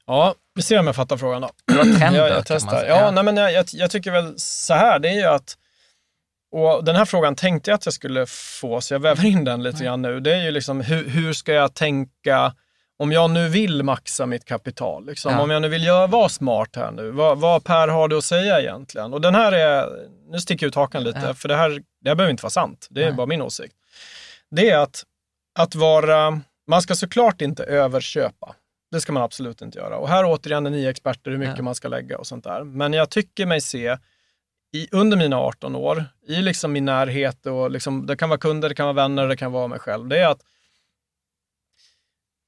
Ja, vi ser om jag fattar frågan då. Trender, jag, jag testar. Ja, nej, men jag, jag, jag, tycker väl så här, det är ju att och den här frågan tänkte jag att jag skulle få, så jag väver in den lite grann nu. Det är ju liksom, hur, hur ska jag tänka om jag nu vill maxa mitt kapital? Liksom, ja. Om jag nu vill göra, vara smart här nu, vad, vad Per har du att säga egentligen? Och den här är, nu sticker jag ut hakan lite, ja. för det här, det här behöver inte vara sant. Det är Nej. bara min åsikt. Det är att, att vara, man ska såklart inte överköpa. Det ska man absolut inte göra. Och här återigen är ni experter hur mycket ja. man ska lägga och sånt där. Men jag tycker mig se i, under mina 18 år, i liksom min närhet, och liksom, det kan vara kunder, det kan vara vänner, det kan vara mig själv, det är att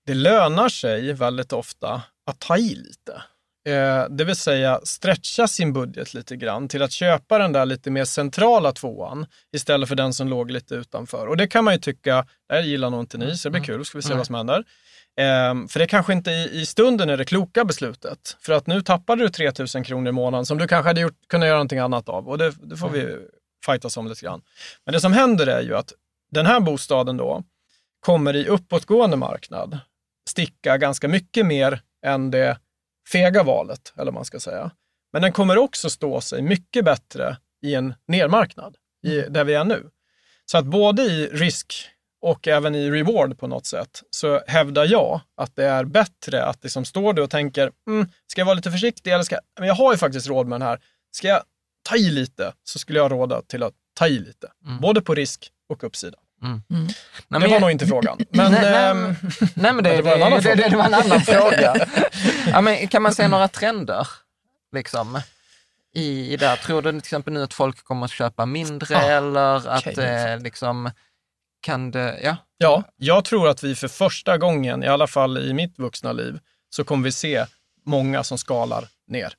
det lönar sig väldigt ofta att ta i lite. Eh, det vill säga stretcha sin budget lite grann till att köpa den där lite mer centrala tvåan istället för den som låg lite utanför. Och det kan man ju tycka, det här gillar nog inte ni, så det blir mm. kul, ska vi se mm. vad som händer. Um, för det kanske inte i, i, stunden är det kloka beslutet. För att nu tappade du 3000 kronor i månaden som du kanske hade gjort, kunnat göra någonting annat av. Och det, det får mm. vi fightas om lite grann. Men det som händer är ju att den här bostaden då kommer i uppåtgående marknad sticka ganska mycket mer än det fega valet, eller man ska säga. Men den kommer också stå sig mycket bättre i en nermarknad, i, mm. där vi är nu. Så att både i risk och även i reward på något sätt, så hävdar jag att det är bättre att liksom står du och tänker, mm, ska jag vara lite försiktig eller ska men jag har ju faktiskt råd med den här. Ska jag ta i lite så skulle jag råda till att ta i lite, mm. både på risk och uppsida. Mm. Mm. det var jag... nog inte frågan. Men, nej, nej, ähm... nej, men det, det, var en annan det, fråga. Det, det, var en annan fråga. ja, men kan man se några trender? Liksom? I, i där? Tror du till exempel nu att folk kommer att köpa mindre ah, eller att okay. eh, liksom, kan det, ja? Ja, jag tror att vi för första gången, i alla fall i mitt vuxna liv, så kommer vi se många som skalar ner.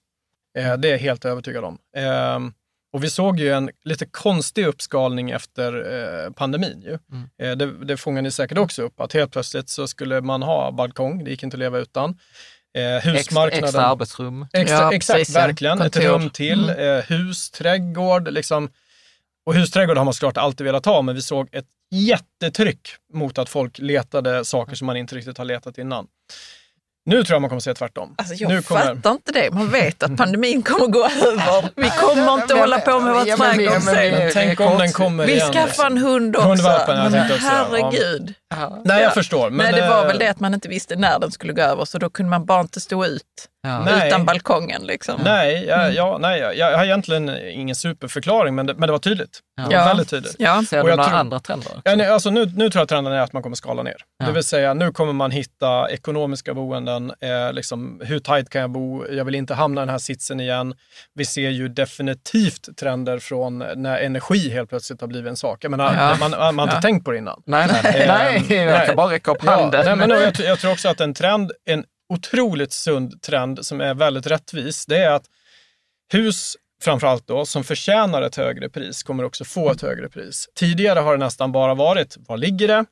Eh, det är jag helt övertygad om. Eh, och vi såg ju en lite konstig uppskalning efter eh, pandemin. Ju. Mm. Eh, det, det fångar ni säkert också upp, att helt plötsligt så skulle man ha balkong, det gick inte att leva utan. Eh, husmarknaden. Extra, extra arbetsrum. Extra, ja, exakt, precis, verkligen. Kontor. Ett rum till. Mm. Eh, hus, trädgård. Liksom. Och husträdgård har man såklart alltid velat ha, men vi såg ett jättetryck mot att folk letade saker som man inte riktigt har letat innan. Nu tror jag man kommer att se tvärtom. Alltså jag nu kommer... fattar inte det. Man vet att pandemin kommer gå över. Vi kommer inte men, hålla på med vår ja, trädgård sen. Tänk om den kommer Vi igen. skaffar en hund också. Hundvalpen, jag men också, herregud. Ja. Nej, jag förstår. Men, Nej, det var väl det att man inte visste när den skulle gå över, så då kunde man bara inte stå ut ja. utan balkongen. Liksom. Nej, jag, mm. ja, nej jag, jag har egentligen ingen superförklaring, men det, men det var tydligt. Det var väldigt tydligt. Ja. Ser du några tror, andra trender? Ja, nej, alltså, nu, nu tror jag trenden är att man kommer skala ner. Det vill säga, nu kommer man hitta ekonomiska boenden. Eh, liksom, hur tajt kan jag bo? Jag vill inte hamna i den här sitsen igen. Vi ser ju definitivt trender från när energi helt plötsligt har blivit en sak. Jag menar, ja. man, man, man har inte tänkt på det innan. Nej, nej, nej jag kan bara räcka upp handen. Ja, nej, men jag, jag tror också att en trend, en otroligt sund trend som är väldigt rättvis, det är att hus framförallt då, som förtjänar ett högre pris kommer också få ett högre pris. Tidigare har det nästan bara varit, var ligger det?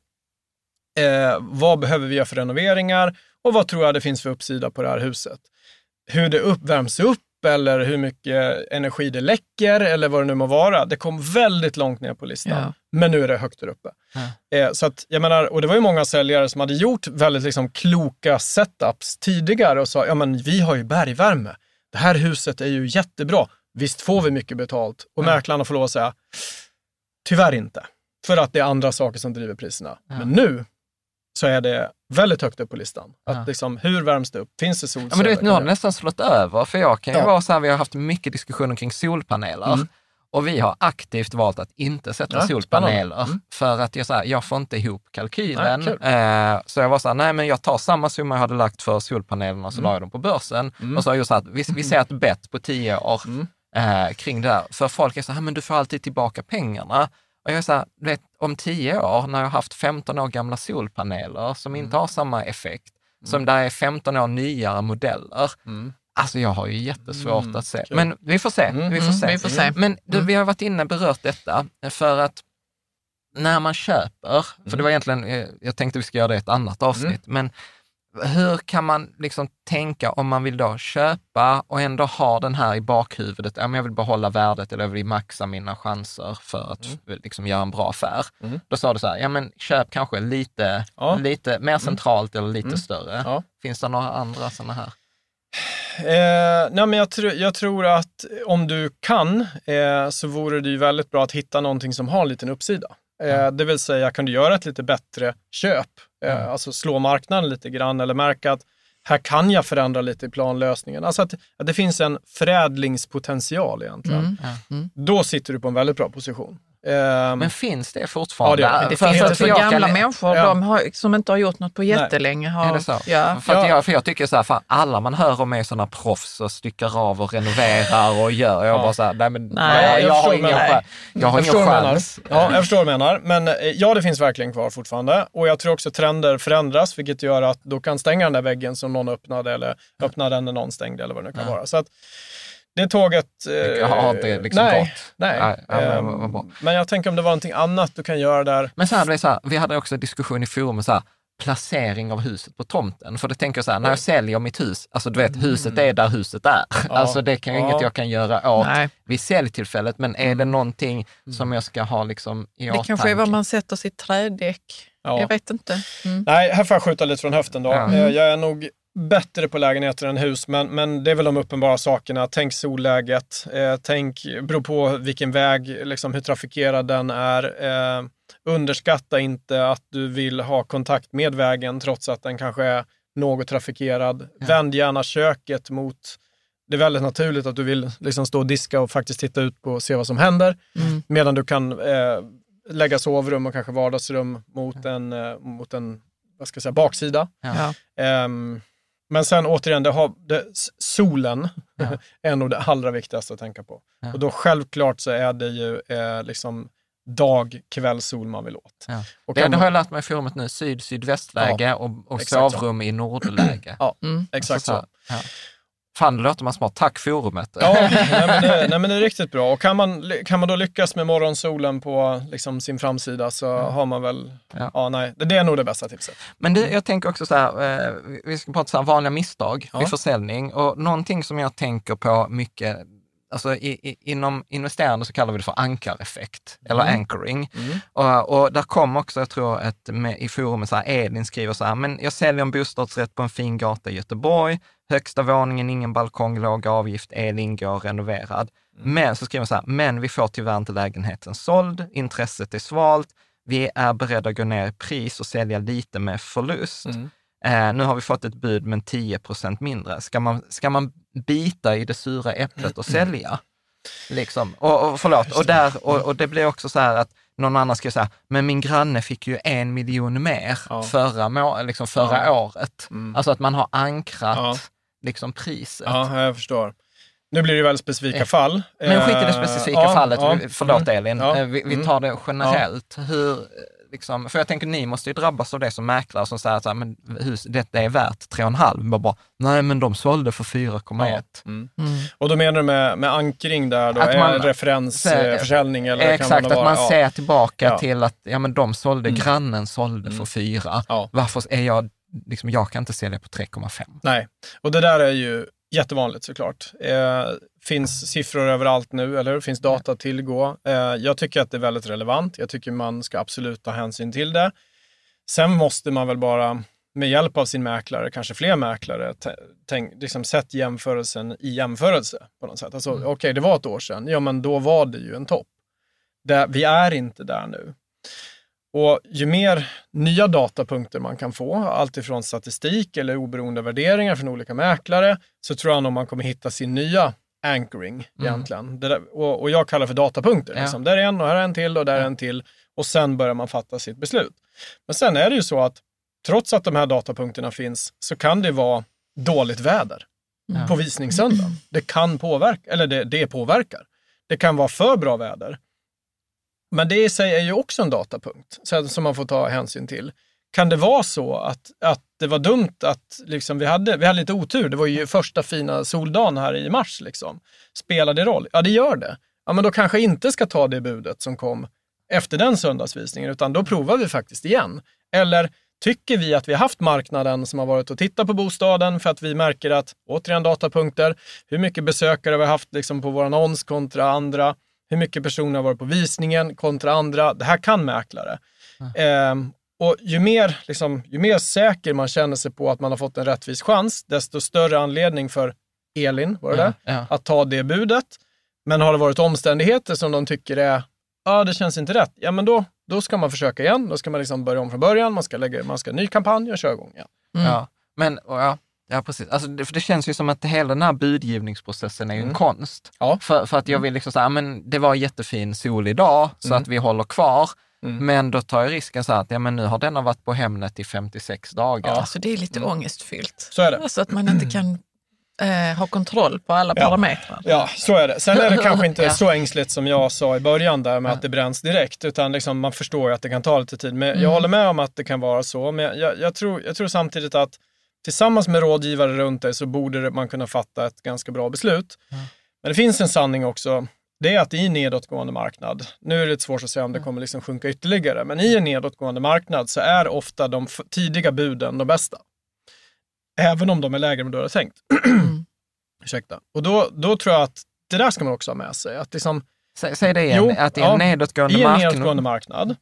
Eh, vad behöver vi göra för renoveringar? Och vad tror jag det finns för uppsida på det här huset? Hur det upp, värms upp eller hur mycket energi det läcker eller vad det nu må vara. Det kom väldigt långt ner på listan, ja. men nu är det högt där uppe. Ja. Eh, så att, jag menar, och det var ju många säljare som hade gjort väldigt liksom, kloka setups tidigare och sa, ja men vi har ju bergvärme. Det här huset är ju jättebra. Visst får vi mycket betalt? Och ja. mäklarna får lov att säga, tyvärr inte. För att det är andra saker som driver priserna. Men nu så är det väldigt högt upp på listan. Att ja. liksom, hur värms det upp? Finns det solceller? Ja, men du vet, nu har det nästan slått över. För jag kan ju ja. vara så här, vi har haft mycket diskussioner kring solpaneler. Mm. Och vi har aktivt valt att inte sätta ja, solpaneler mm. för att jag, så här, jag får inte ihop kalkylen. Nej, eh, så jag var så här, nej men jag tar samma summa jag hade lagt för solpanelerna och så mm. la jag dem på börsen. Mm. Och så har jag sagt, vi, vi ser ett bett på tio år mm. eh, kring det här. För folk är så här, men du får alltid tillbaka pengarna. Och jag så vet, om tio år när jag har haft 15 år gamla solpaneler som inte mm. har samma effekt, mm. som där är 15 år nyare modeller. Mm. Alltså jag har ju jättesvårt mm, att se. Cool. Men vi får se. Mm, vi får se. Vi får se. Men du, vi har varit inne och berört detta för att när man köper, för det var egentligen, eh, jag tänkte vi ska göra det i ett annat avsnitt, men hur kan man liksom tänka om man vill då köpa och ändå ha den här i bakhuvudet, ja, jag vill behålla värdet eller jag vill maxa mina chanser för att mm. liksom göra en bra affär. Mm. Då sa du så här, ja men köp kanske lite, ja. lite mer mm. centralt mm. eller lite mm. större. Ja. Finns det några andra sådana här? Eh, nej men jag, tr jag, tror att om du kan eh, så vore det ju väldigt bra att hitta någonting som har en liten uppsida. Eh, det vill säga, kan du göra ett lite bättre köp? Eh, mm. Alltså slå marknaden lite grann eller märka att här kan jag förändra lite i planlösningen. Alltså att, att det finns en förädlingspotential egentligen. Mm. Mm. Då sitter du på en väldigt bra position. Um, men finns det fortfarande? Ja, det, det för, finns för, för, för gamla kan, människor ja. de har, som inte har gjort något på jättelänge. Har, är det så? Ja. För, ja. jag, för jag tycker så här, för alla man hör om är sådana proffs och styckar av och renoverar och gör. Jag ja. bara så här, nej men nej, jag, jag, jag har ingen, nej. jag har ingen chans. Ja, jag förstår vad du menar. Men eh, ja, det finns verkligen kvar fortfarande. Och jag tror också trender förändras, vilket gör att du kan stänga den där väggen som någon öppnade eller öppna den när någon stängde eller vad det nu kan vara. Så att, det tåget... Eh, har inte liksom nej, gått? Nej. nej ja, men, ehm, men, jag tänker om det var någonting annat du kan göra där. Men så här, så här, vi hade också en diskussion i forumet, så här, placering av huset på tomten. För det tänker jag så här, när jag säljer mitt hus, alltså du vet, huset är där huset är. Ja. Alltså det kan ju ja. inget jag kan göra åt Nej. vid säljtillfället, men är det mm. någonting mm. som jag ska ha liksom i åtanke? Det kanske är var man sätter sitt trädäck. Ja. Jag vet inte. Mm. Nej, här får jag skjuta lite från höften då. Ja. Jag är nog bättre på lägenheter än hus, men, men det är väl de uppenbara sakerna. Tänk solläget, eh, tänk, beror på vilken väg, liksom hur trafikerad den är. Eh, underskatta inte att du vill ha kontakt med vägen trots att den kanske är något trafikerad. Ja. Vänd gärna köket mot det är väldigt naturligt att du vill liksom stå och diska och faktiskt titta ut på och se vad som händer. Mm. Medan du kan eh, lägga sovrum och kanske vardagsrum mot en, eh, mot en vad ska jag säga, baksida. Ja. Um, men sen återigen, det har, det, solen ja. är nog det allra viktigaste att tänka på. Ja. Och då självklart så är det ju eh, liksom dag, kväll, sol man vill åt. Ja. Och det, det har jag lärt mig i forumet nu, syd-sydvästläge ja, och, och sovrum så. i nordläge. Ja, mm. exakt så. så. Fan, det låter man smart. Tack forumet. Ja, nej, men det, nej, men det är riktigt bra. Och kan man, kan man då lyckas med morgonsolen på liksom, sin framsida så mm. har man väl, ja. ja. nej, det, är nog det bästa tipset. Men det, jag tänker också så här, eh, vi ska prata så här vanliga misstag ja. vid försäljning och någonting som jag tänker på mycket, alltså i, i, inom investerande så kallar vi det för ankareffekt, mm. eller anchoring. Mm. Och, och där kom också, jag tror, ett, med, i forumet, så här, Edin skriver så här, men jag säljer en bostadsrätt på en fin gata i Göteborg, högsta våningen, ingen balkong, låg avgift, el ingår, renoverad. Mm. Men så skriver man så här, men vi får tyvärr inte lägenheten såld, intresset är svalt, vi är beredda att gå ner i pris och sälja lite med förlust. Mm. Eh, nu har vi fått ett bud men 10 procent mindre. Ska man, ska man bita i det sura äpplet och sälja? Liksom. Och, och, förlåt, och, där, och, och det blir också så här att någon annan ska säga, men min granne fick ju en miljon mer ja. förra, må, liksom förra ja. året. Mm. Alltså att man har ankrat ja. liksom priset. Ja, jag förstår. Nu blir det väldigt specifika fall. Men skit i det specifika uh, fallet, ja, förlåt mm. Elin, ja, vi, vi, mm. tar det generellt. Hur, liksom, för jag tänker, ni måste ju drabbas av det som mäklare som säger att men hus, detta är värt 3,5. Bara, nej, men de sålde för 4,1. Ja. Mm. Mm. Och då menar du med, med ankring där då, att man, är referensförsäljning? Eller exakt, att man ja. ser tillbaka ja. till att ja, men de sålde, mm. grannen sålde för 4. Mm. Varför är jag, liksom, jag kan inte sälja på 3,5? Nej, och det där är ju jättevanligt såklart. Eh, finns siffror överallt nu, eller hur? Finns data att tillgå. Eh, jag tycker att det är väldigt relevant. Jag tycker man ska absolut ta hänsyn till det. Sen måste man väl bara med hjälp av sin mäklare, kanske fler mäklare, tänk, liksom sätt jämförelsen i jämförelse på något sätt. Alltså, mm. Okej, okay, det var ett år sedan. Ja, men då var det ju en topp. Det, vi är inte där nu. Och ju mer nya datapunkter man kan få, alltifrån statistik eller oberoende värderingar från olika mäklare, så tror jag nog man kommer hitta sin nya anchoring mm. egentligen. Där, och, och, jag kallar för datapunkter. Ja. Liksom. Där är en och här är en till och där är en till. Och sen börjar man fatta sitt beslut. Men sen är det ju så att trots att de här datapunkterna finns så kan det vara dåligt väder ja. på visningssöndagen. Det kan påverka, eller det, det påverkar. Det kan vara för bra väder. Men det i sig är ju också en datapunkt som man får ta hänsyn till. Kan det vara så att, att det var dumt att liksom, vi, hade, vi hade lite otur? Det var ju första fina soldagen här i mars. Liksom. Spelar det roll? Ja, det gör det. Ja, men då kanske inte ska ta det budet som kom efter den söndagsvisningen, utan då provar vi faktiskt igen. Eller tycker vi att vi har haft marknaden som har varit och tittat på bostaden för att vi märker att, återigen datapunkter, hur mycket besökare vi har haft liksom, på vår annons kontra andra, hur mycket personer har varit på visningen kontra andra. Det här kan mäklare. Mm. Eh, och ju mer, liksom, ju mer säker man känner sig på att man har fått en rättvis chans, desto större anledning för Elin, var det ja, ja. att ta det budet. Men har det varit omständigheter som de tycker är, ja det känns inte rätt, ja men då, då ska man försöka igen. Då ska man liksom börja om från början, man ska lägga man ska ny kampanj och köra igång igen. Mm. Ja, men ja, Ja, precis. Alltså, det, för det känns ju som att hela den här budgivningsprocessen är ju mm. en konst. Ja. För, för att jag vill liksom säga, men det var jättefin sol idag, så mm. att vi håller kvar. Mm. Men då tar jag risken så att ja, men nu har denna varit på Hemnet i 56 dagar. Ja. Alltså det är lite mm. ångestfyllt. Så är det. Alltså att man inte kan eh, ha kontroll på alla ja. parametrar. Ja, så är det. Sen är det kanske inte ja. så ängsligt som jag sa i början där med att det bränns direkt, utan liksom man förstår ju att det kan ta lite tid. Men mm. jag håller med om att det kan vara så, men jag, jag, tror, jag tror samtidigt att tillsammans med rådgivare runt dig så borde man kunna fatta ett ganska bra beslut. Mm. Men det finns en sanning också. Det är att i nedåtgående marknad, nu är det svårt att säga om det kommer liksom sjunka ytterligare, men i en nedåtgående marknad så är ofta de tidiga buden de bästa. Även om de är lägre än du hade tänkt. Mm. Ursäkta. Och då, då tror jag att det där ska man också ha med sig. Att liksom, Säg, säg det igen, jo, att i en ja, nedåtgående marknad. I en nedåtgående marknad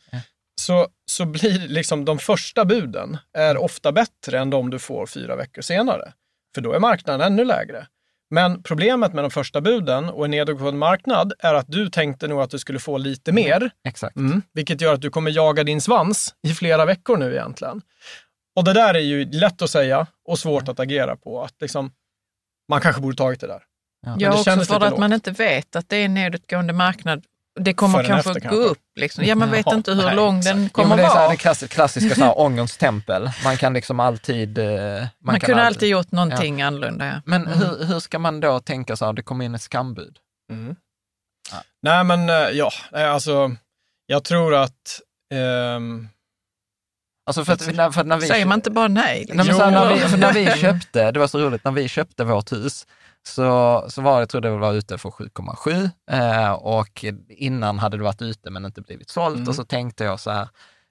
så, så blir liksom de första buden är ofta bättre än de du får fyra veckor senare. För då är marknaden ännu lägre. Men problemet med de första buden och en nedåtgående marknad är att du tänkte nog att du skulle få lite mer. Mm, exakt. Mm, vilket gör att du kommer jaga din svans i flera veckor nu egentligen. Och det där är ju lätt att säga och svårt att agera på. Att liksom, man kanske borde tagit det där. Ja, ja också för att lågt. man inte vet att det är en nedåtgående marknad det kommer kanske gå kanske. upp. Liksom. Ja, man vet ja, inte hur nej, lång den kommer jo, det är vara. Det klassiska, klassiska så här, ångerns tempel. Man kan liksom alltid... Eh, man, man kunde alltid, alltid gjort någonting ja. annorlunda. Ja. Men mm. hur, hur ska man då tänka så här, det kommer in ett skambud? Mm. Ja. Nej, men eh, ja, alltså jag tror att um... Alltså för att, när, för när vi Säger man inte bara nej? Liksom? när, vi, när vi köpte, det var så roligt, när vi köpte vårt hus, så, så var det, jag tror det var ute för 7,7 eh, och innan hade det varit ute men inte blivit sålt mm. och så tänkte jag så här,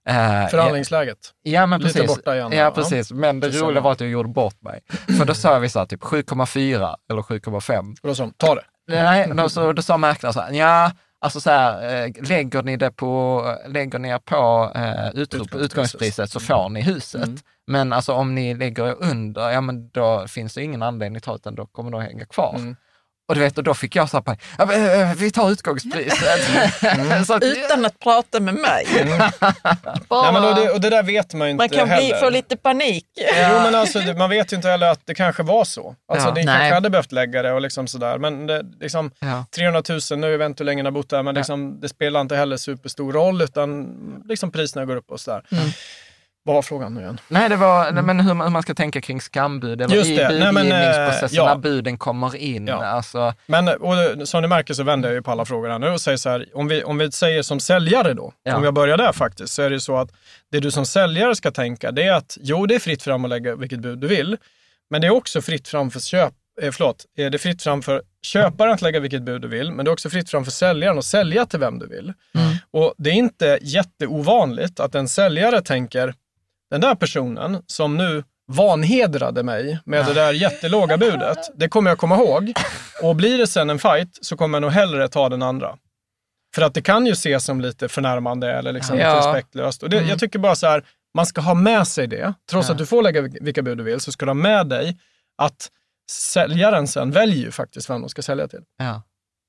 Eh, Förhandlingsläget. Ja, men Lite precis. borta igen. Ja, precis. Men det roliga var att jag gjorde bort mig. För då sa vi så här, typ 7,4 eller 7,5. Och då sa de, ta det. Nej, då, så, då sa mäklaren så här, ja, alltså så här, eh, lägger ni det på, lägger ni er på eh, ut, utgångspriset så får ni huset. Mm. Men alltså om ni lägger er under, ja men då finns det ingen anledning att ta utan då kommer det att hänga kvar. Mm. Och du vet, och då fick jag så här, ja, eh, vi tar utgångspriset. Mm. att, Utan att prata med mig. Mm. Bara... Men och, det, och det där vet man ju inte Man kan heller. Bli, få lite panik. Ja. Jo, men alltså, man vet ju inte heller att det kanske var så. Alltså, ja. Ni kanske hade behövt lägga det och liksom sådär. Men det, liksom, ja. 300 000, nu vet inte hur länge ni har bott där, men liksom, det spelar inte heller superstor roll, utan liksom, priserna går upp och sådär. Mm. Vad var frågan nu igen? Nej, det var mm. men hur, man, hur man ska tänka kring skambud eller Just i budgivningsprocessen när ja. buden kommer in. Ja. Alltså. Men och, som ni märker så vänder jag ju på alla frågor här nu och säger så här, om vi, om vi säger som säljare då, ja. om jag börjar där faktiskt, så är det så att det du som säljare ska tänka det är att jo, det är fritt fram att lägga vilket bud du vill, men det är också fritt fram för köp, eh, förlåt, är det fritt fram för köparen att lägga vilket bud du vill, men det är också fritt fram för säljaren att sälja till vem du vill. Mm. Och det är inte jätteovanligt att en säljare tänker, den där personen som nu vanhedrade mig med det där jättelåga budet, det kommer jag komma ihåg. Och blir det sen en fight så kommer jag nog hellre ta den andra. För att det kan ju ses som lite förnärmande eller liksom ja. lite respektlöst. Och det, mm. Jag tycker bara så här, man ska ha med sig det. Trots ja. att du får lägga vilka bud du vill så ska du ha med dig att säljaren sen väljer ju faktiskt vem de ska sälja till. Ja.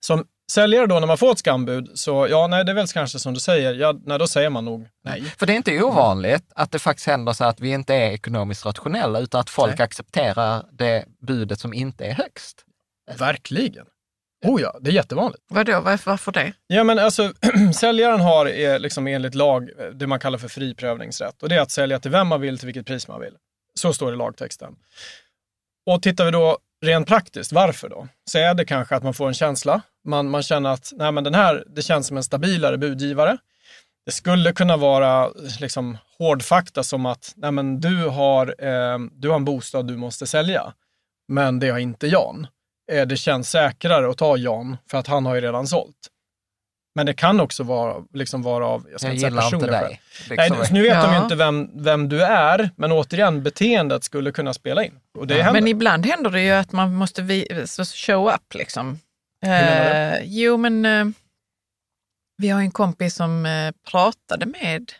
Som säljare då, när man får ett skambud, så ja, nej, det är väl kanske som du säger, ja, nej, då säger man nog nej. För det är inte ovanligt att det faktiskt händer så att vi inte är ekonomiskt rationella, utan att folk nej. accepterar det budet som inte är högst. Verkligen. Oh ja, det är jättevanligt. Vadå, varför, varför det? Ja, men alltså, säljaren har är liksom enligt lag det man kallar för fri prövningsrätt och det är att sälja till vem man vill, till vilket pris man vill. Så står det i lagtexten. Och tittar vi då rent praktiskt, varför då? Så är det kanske att man får en känsla. Man, man känner att nej, men den här, det känns som en stabilare budgivare. Det skulle kunna vara liksom, hårdfakta som att nej, men du, har, eh, du har en bostad du måste sälja, men det har inte Jan. Eh, det känns säkrare att ta Jan för att han har ju redan sålt. Men det kan också vara, liksom vara av jag ska jag inte säga personliga inte dig. Liksom. Nej, nu vet ja. de ju inte vem, vem du är, men återigen, beteendet skulle kunna spela in. Och det ja. Men ibland händer det ju att man måste vi, show up. Liksom. Eh, jo, men eh, vi har en kompis som eh, pratade med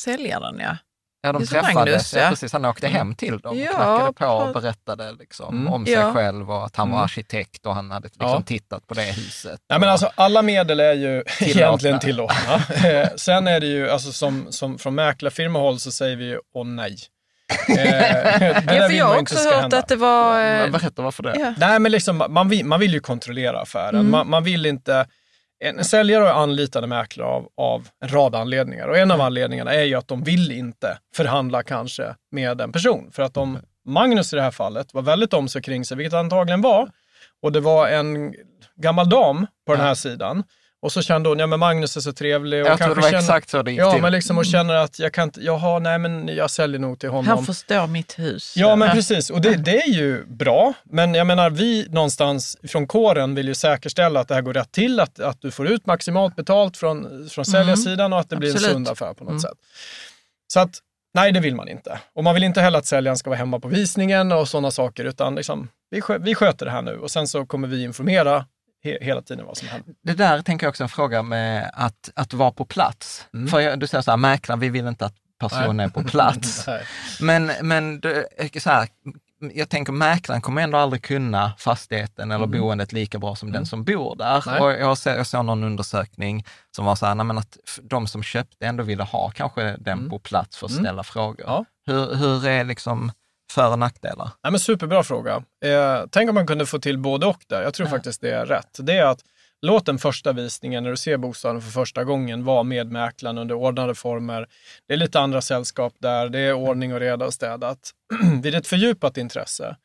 säljaren. Ja. Ja, de träffades. Magnus, ja. precis, han åkte hem till dem och knackade på och berättade liksom, mm. om sig ja. själv och att han var mm. arkitekt och han hade liksom ja. tittat på det huset. Ja, men alltså, alla medel är ju egentligen tillåtna. Eh, sen är det ju, alltså, som, som från mäklarfirmahåll så säger vi ju åh nej. eh, ja, för jag har också hört hända. att det var... Eh... Berätta varför det. Ja. Nej, men liksom, man, vill, man vill ju kontrollera affären. Mm. Man, man, vill inte en säljare anlitade mäklare av, av en rad anledningar. Och en av anledningarna är ju att de vill inte förhandla kanske med en person. För att de, Magnus i det här fallet var väldigt om sig kring sig, vilket antagligen var, och det var en gammal dam på den här sidan och så kände hon, ja men Magnus är så trevlig. Och jag tror det var känner, exakt så det gick Ja, till. men liksom och känner att jag kan inte, jaha, nej men jag säljer nog till honom. Han förstår mitt hus. Ja, men precis. Och det, det är ju bra. Men jag menar, vi någonstans från kåren vill ju säkerställa att det här går rätt till, att, att du får ut maximalt betalt från, från säljarsidan och att det Absolut. blir en sund affär på något mm. sätt. Så att, nej det vill man inte. Och man vill inte heller att säljaren ska vara hemma på visningen och sådana saker, utan liksom, vi, vi sköter det här nu och sen så kommer vi informera he hela tiden vad som händer. Det där tänker jag också en fråga med att, att vara på plats. Mm. För du säger så här, mäklaren, vi vill inte att personen är på plats. men men du, så här, jag tänker mäklaren kommer ändå aldrig kunna fastigheten eller mm. boendet lika bra som mm. den som bor där. Och jag, ser, jag såg någon undersökning som var så här, men att de som köpte ändå ville ha kanske den mm. på plats för att mm. ställa frågor. Ja. Hur, hur är liksom för och nackdelar? Ja, men superbra fråga. Eh, tänk om man kunde få till både och där. Jag tror ja. faktiskt det är rätt. Det är att låt den första visningen när du ser bostaden för första gången vara med mäklaren under ordnade former. Det är lite andra sällskap där, det är ordning och reda och städat. Vid ett fördjupat intresse,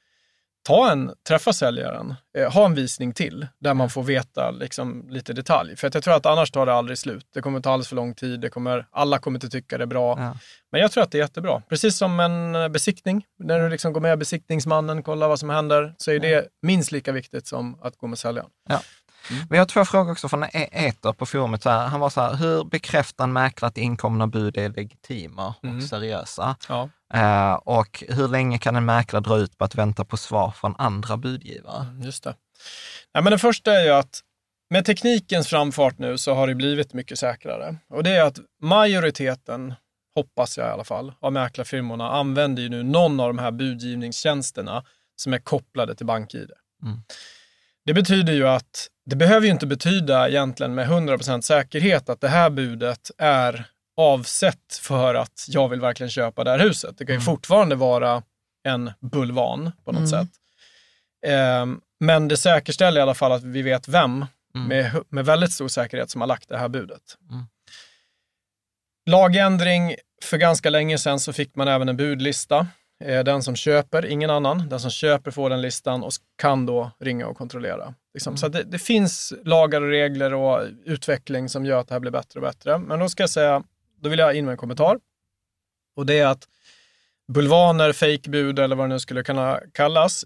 ta en, träffa säljaren, eh, ha en visning till där man får veta liksom, lite detalj. För att jag tror att annars tar det aldrig slut. Det kommer ta alldeles för lång tid, det kommer, alla kommer inte tycka det är bra. Ja. Men jag tror att det är jättebra. Precis som en eh, besiktning. När du liksom går med besiktningsmannen, kollar vad som händer, så är det minst lika viktigt som att gå med säljaren. Ja. Mm. Vi har två frågor också från e- Eter på forumet. Så här, han var så här, hur bekräftar en mäklare att inkomna bud är legitima och mm. seriösa? Ja. Uh, och hur länge kan en mäklare dra ut på att vänta på svar från andra budgivare? Mm, just det. Ja, men det första är ju att med teknikens framfart nu så har det blivit mycket säkrare. Och det är att majoriteten, hoppas jag i alla fall, av mäklarfirmorna använder ju nu någon av de här budgivningstjänsterna som är kopplade till BankID. Mm. Det betyder ju att det behöver ju inte betyda egentligen med 100% säkerhet att det här budet är avsett för att jag vill verkligen köpa det här huset. Det kan ju mm. fortfarande vara en bulvan på något mm. sätt. Eh, men det säkerställer i alla fall att vi vet vem mm. med, med väldigt stor säkerhet som har lagt det här budet. Mm. Lagändring, för ganska länge sedan så fick man även en budlista. Eh, den som köper, ingen annan, den som köper får den listan och kan då ringa och kontrollera. Liksom. Mm. Så det, det, finns lagar och regler och utveckling som gör att det här blir bättre och bättre. Men då ska jag säga, då vill jag in med en kommentar. Och det är att bulvaner, fejkbud eller vad det nu skulle kunna kallas,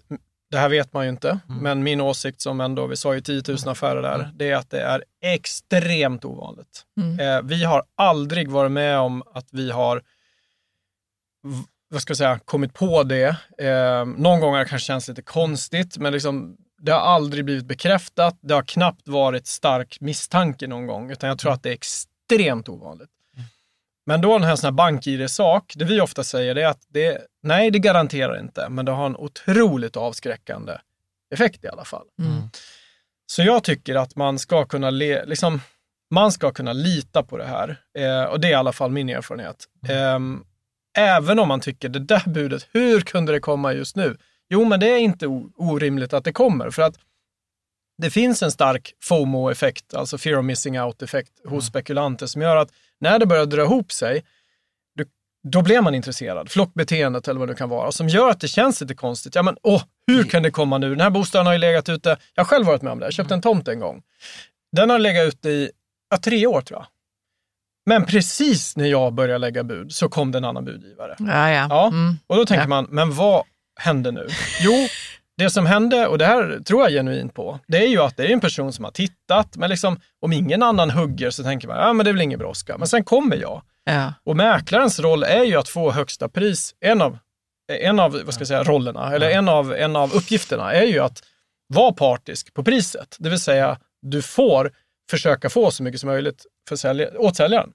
det här vet man ju inte, mm. men min åsikt som ändå, vi sa ju 10 000 affärer där, mm. det är att det är extremt ovanligt. Mm. Eh, vi har aldrig varit med om att vi har vad ska jag säga, kommit på det. Eh, någon gång har det kanske känts lite konstigt, men liksom, det har aldrig blivit bekräftat. Det har knappt varit stark misstanke någon gång, utan jag tror mm. att det är extremt ovanligt. Mm. Men då den här, här bank-id-sak, det vi ofta säger är att det, nej, det garanterar inte, men det har en otroligt avskräckande effekt i alla fall. Mm. mm. Så jag tycker att man ska kunna, le, liksom, man ska kunna lita på det här. Eh, och det är i alla fall min erfarenhet. Eh, Även om man tycker det där budet, hur kunde det komma just nu? Jo, men det är inte orimligt att det kommer för att det finns en stark FOMO-effekt, alltså fear of missing out-effekt hos mm. spekulanter som gör att när det börjar dra ihop sig, då, blir man intresserad. Flockbeteendet eller vad det kan vara, som gör att det känns lite konstigt. Ja, men åh, hur mm. kan det komma nu? Den här bostaden har ju legat ute, jag har själv varit med om det, jag köpte en tomt en gång. Den har legat ute i ja, tre år tror jag. Men precis när jag började lägga bud så kom det en annan budgivare. Ja, ja. ja. Mm. Och då tänker ja. man, men vad hände nu? Jo, det som hände, och det här tror jag genuint på, det är ju att det är en person som har tittat, men liksom, om ingen annan hugger så tänker man, ja men det är väl ingen brådska. Men sen kommer jag. Ja. Och mäklarens roll är ju att få högsta pris. En av, en av vad ska jag säga, rollerna, eller en av, en av uppgifterna är ju att vara partisk på priset. Det vill säga, du får försöka få så mycket som möjligt för sälj åt säljaren.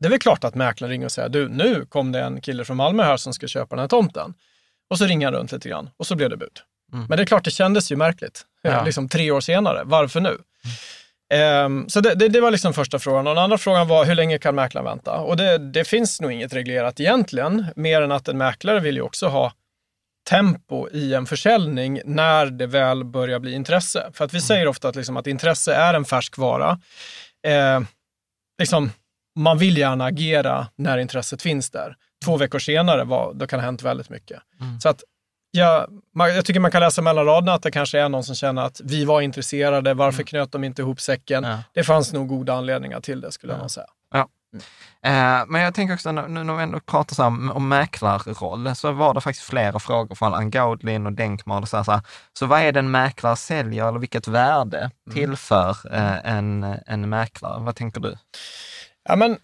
Det är väl klart att mäklaren ringer och säger, du nu kom det en kille från Malmö här som ska köpa den här tomten. Och så ringer han runt lite grann och så blev det bud. Mm. Men det är klart, det kändes ju märkligt. Ja. Liksom tre år senare, varför nu? Mm. Um, så det, det, det, var liksom första frågan. Och den andra frågan var, hur länge kan mäklaren vänta? Och det, det finns nog inget reglerat egentligen, mer än att en mäklare vill ju också ha tempo i en försäljning när det väl börjar bli intresse. För att vi säger ofta att, liksom, att intresse är en färskvara. Eh, liksom, man vill gärna agera när intresset finns där. Två veckor senare, var, då kan det ha hänt väldigt mycket. Mm. Så att jag, jag tycker man kan läsa mellan raderna att det kanske är någon som känner att vi var intresserade, varför mm. knöt de inte ihop säcken? Ja. Det fanns nog goda anledningar till det skulle ja. jag nog säga. Eh, men jag tänker också, nu när vi ändå pratar så om, mäklarroll, så var det faktiskt flera frågor från Ann och Så, så, så vad är det en mäklare säljer eller vilket värde mm. tillför eh, en, en mäklare? Vad tänker du? Ja, men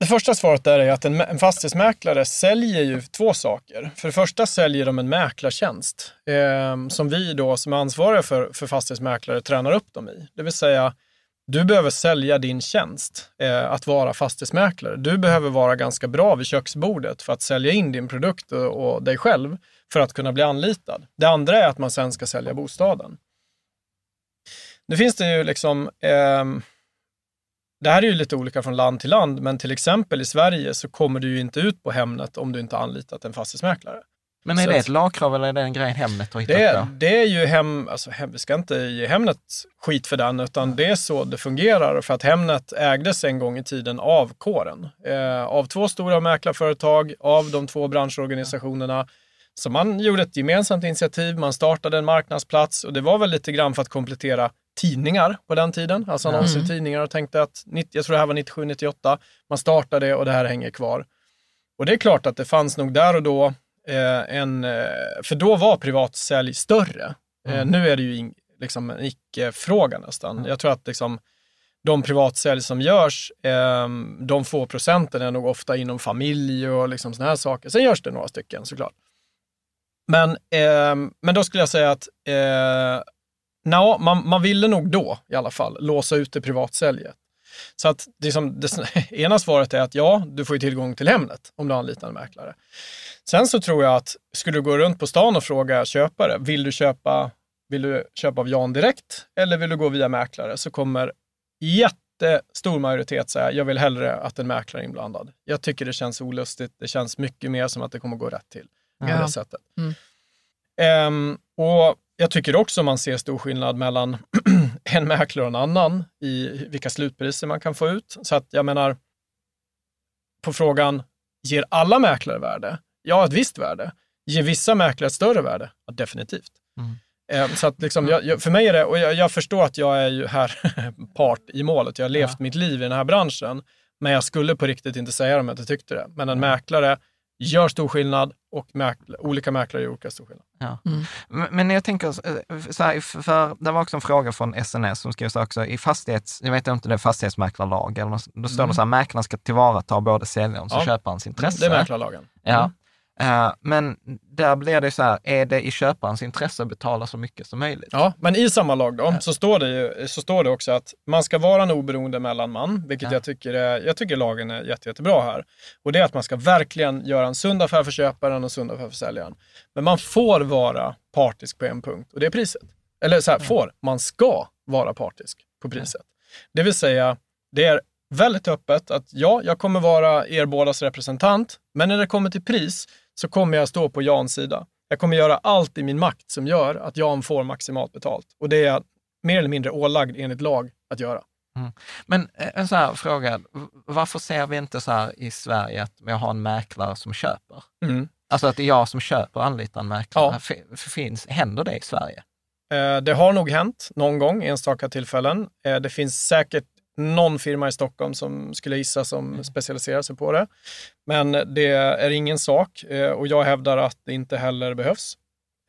det första svaret där är att en, en fastighetsmäklare säljer ju två saker. För det första säljer de en mäklartjänst eh, som vi då som är ansvariga för, för fastighetsmäklare tränar upp dem i. Det vill säga, du behöver sälja din tjänst eh, att vara fastighetsmäklare. Du behöver vara ganska bra vid köksbordet för att sälja in din produkt och, och dig själv för att kunna bli anlitad. Det andra är att man sen ska sälja bostaden. Nu finns det ju liksom eh, det här är ju lite olika från land till land, men till exempel i Sverige så kommer du ju inte ut på Hemnet om du inte har anlitat en fastighetsmäklare. Men är så det ett lagkrav eller är det en grej Hemnet har hittat det, på? Det är ju hem, alltså vi ska inte ge Hemnet skit för den, utan det är så det fungerar. För att Hemnet ägdes en gång i tiden av kåren. Eh, av två stora mäklarföretag, av de två branschorganisationerna. Så man gjorde ett gemensamt initiativ, man startade en marknadsplats och det var väl lite grann för att komplettera tidningar på den tiden, alltså annonser i tidningar och tänkte att, jag tror det här var 97-98, man startade och det här hänger kvar. Och det är klart att det fanns nog där och då eh, en, eh, för då var privatsälj större. Eh, mm. nu är det ju in, liksom en icke-fråga nästan. Mm. Jag tror att liksom, de privatsälj som görs, eh, de få procenten är nog ofta inom familj och liksom sådana här saker. Sen görs det några stycken såklart. Men, eh, men då skulle jag säga att eh, no, man, man ville nog då i alla fall låsa ut det privatsäljet. Så att det, som, det ena svaret är att ja, du får ju tillgång till Hemnet om du anlitar en mäklare. Sen så tror jag att skulle du gå runt på stan och fråga köpare, vill du köpa vill du köpa av Jan direkt eller vill du gå via mäklare? Så kommer jättestor majoritet säga, jag vill hellre att en mäklare är inblandad. Jag tycker det känns olustigt. Det känns mycket mer som att det kommer gå rätt till på det sättet. Mm. Um, och jag tycker också man ser stor skillnad mellan en mäklare och en annan i vilka slutpriser man kan få ut. Så att jag menar, på frågan, ger alla mäklare värde? Ja, ett visst värde. Ger vissa mäklare ett större värde? Ja, definitivt. Mm. Eh, så att liksom, jag, för mig är det, och jag, jag, förstår att jag är ju här part i målet. Jag har levt ja. mitt liv i den här branschen. Men jag skulle på riktigt inte säga det om jag inte tyckte det. Men en mm. mäklare gör stor skillnad och mäkla, olika mäklare gör olika stor skillnad. Ja. Mm. Men jag tänker, eh, så här, för det var också en fråga från SNS som skrev så också, i fastighets, jag vet inte, det är fastighetsmäklarlag, eller, då står mm. det så här, mäklaren ska tillvarata både säljarens och köparens intresse. Det är mäklarlagen. Ja. Mm. Uh, men där blir det så här, är det i köparens intresse att betala så mycket som möjligt? Ja, men i samma lag då, så, står det ju, så står det också att man ska vara en oberoende mellanman, vilket ja. jag, tycker är, jag tycker lagen är jätte, jättebra här. Och det är att man ska verkligen göra en sund affär för köparen och en sund affär för säljaren. Men man får vara partisk på en punkt och det är priset. Eller så här, ja. får, man ska vara partisk på priset. Ja. Det vill säga, det är väldigt öppet att ja, jag kommer vara er bådas representant, men när det kommer till pris så kommer jag stå på Jans sida. Jag kommer göra allt i min makt som gör att Jan får maximalt betalt. Och det är jag mer eller mindre ålagd enligt lag att göra. Mm. Men eh, en sån här fråga, varför ser vi inte så här i Sverige att jag har en mäklare som köper? Mm. Alltså att det är jag som köper och anlitar en mäklare. Ja. Finns, händer det i Sverige? Eh, det har nog hänt någon gång, enstaka tillfällen. Eh, det finns säkert någon firma i Stockholm som skulle gissa som mm. specialiserar sig på det. Men det är ingen sak eh, och jag hävdar att det inte heller behövs.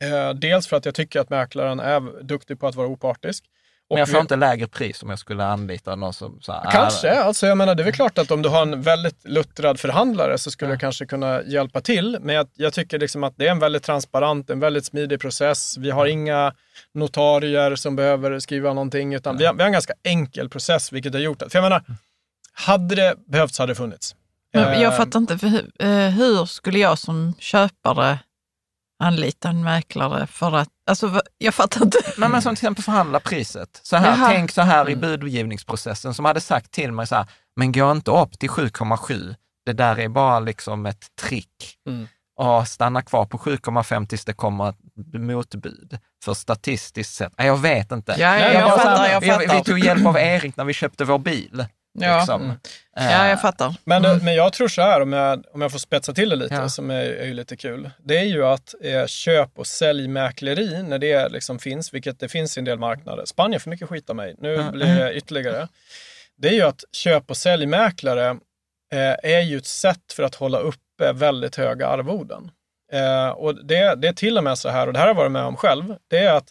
Eh, dels för att jag tycker att mäklaren är duktig på att vara opartisk. Men jag får inte lägre pris om jag skulle anlita någon som... Så här, kanske, alltså jag menar det är väl klart att om du har en väldigt luttrad förhandlare så skulle ja. jag kanske kunna hjälpa till. Men jag, jag, tycker liksom att det är en väldigt transparent, en väldigt smidig process. Vi har inga notarier som behöver skriva någonting, utan ja. vi, har, vi, har, en ganska enkel process, vilket har gjort att, för jag menar, hade det behövts hade det funnits. Men jag eh, fattar inte, för hur, eh, hur skulle jag som köpare anlita en mäklare för att, alltså jag fattar inte. Nej, men som till exempel förhandla priset. Så här, Jaha. tänk så här i mm. budgivningsprocessen som hade sagt till mig så här, men gå inte upp till 7,7. Det där är bara liksom ett trick. Mm. Och stanna kvar på 7,5 tills det kommer motbud. För statistiskt sett, jag vet inte. Ja, jag, jag, fattar, jag fattar. Vi tog hjälp av Erik när vi köpte vår bil. Ja, liksom. mm. ja jag fattar. Men, mm. men jag tror så här, om jag, om jag får spetsa till det lite, ja. som är, är lite kul. Det är ju att eh, köp och säljmäkleri, när det liksom finns, vilket det finns i en del marknader. Spanien får mycket skit av mig, nu mm. blir det ytterligare. Det är ju att köp och säljmäklare eh, är ju ett sätt för att hålla uppe väldigt höga arvoden. Eh, och det, det är till och med så här, och det här har jag varit med om själv, det är att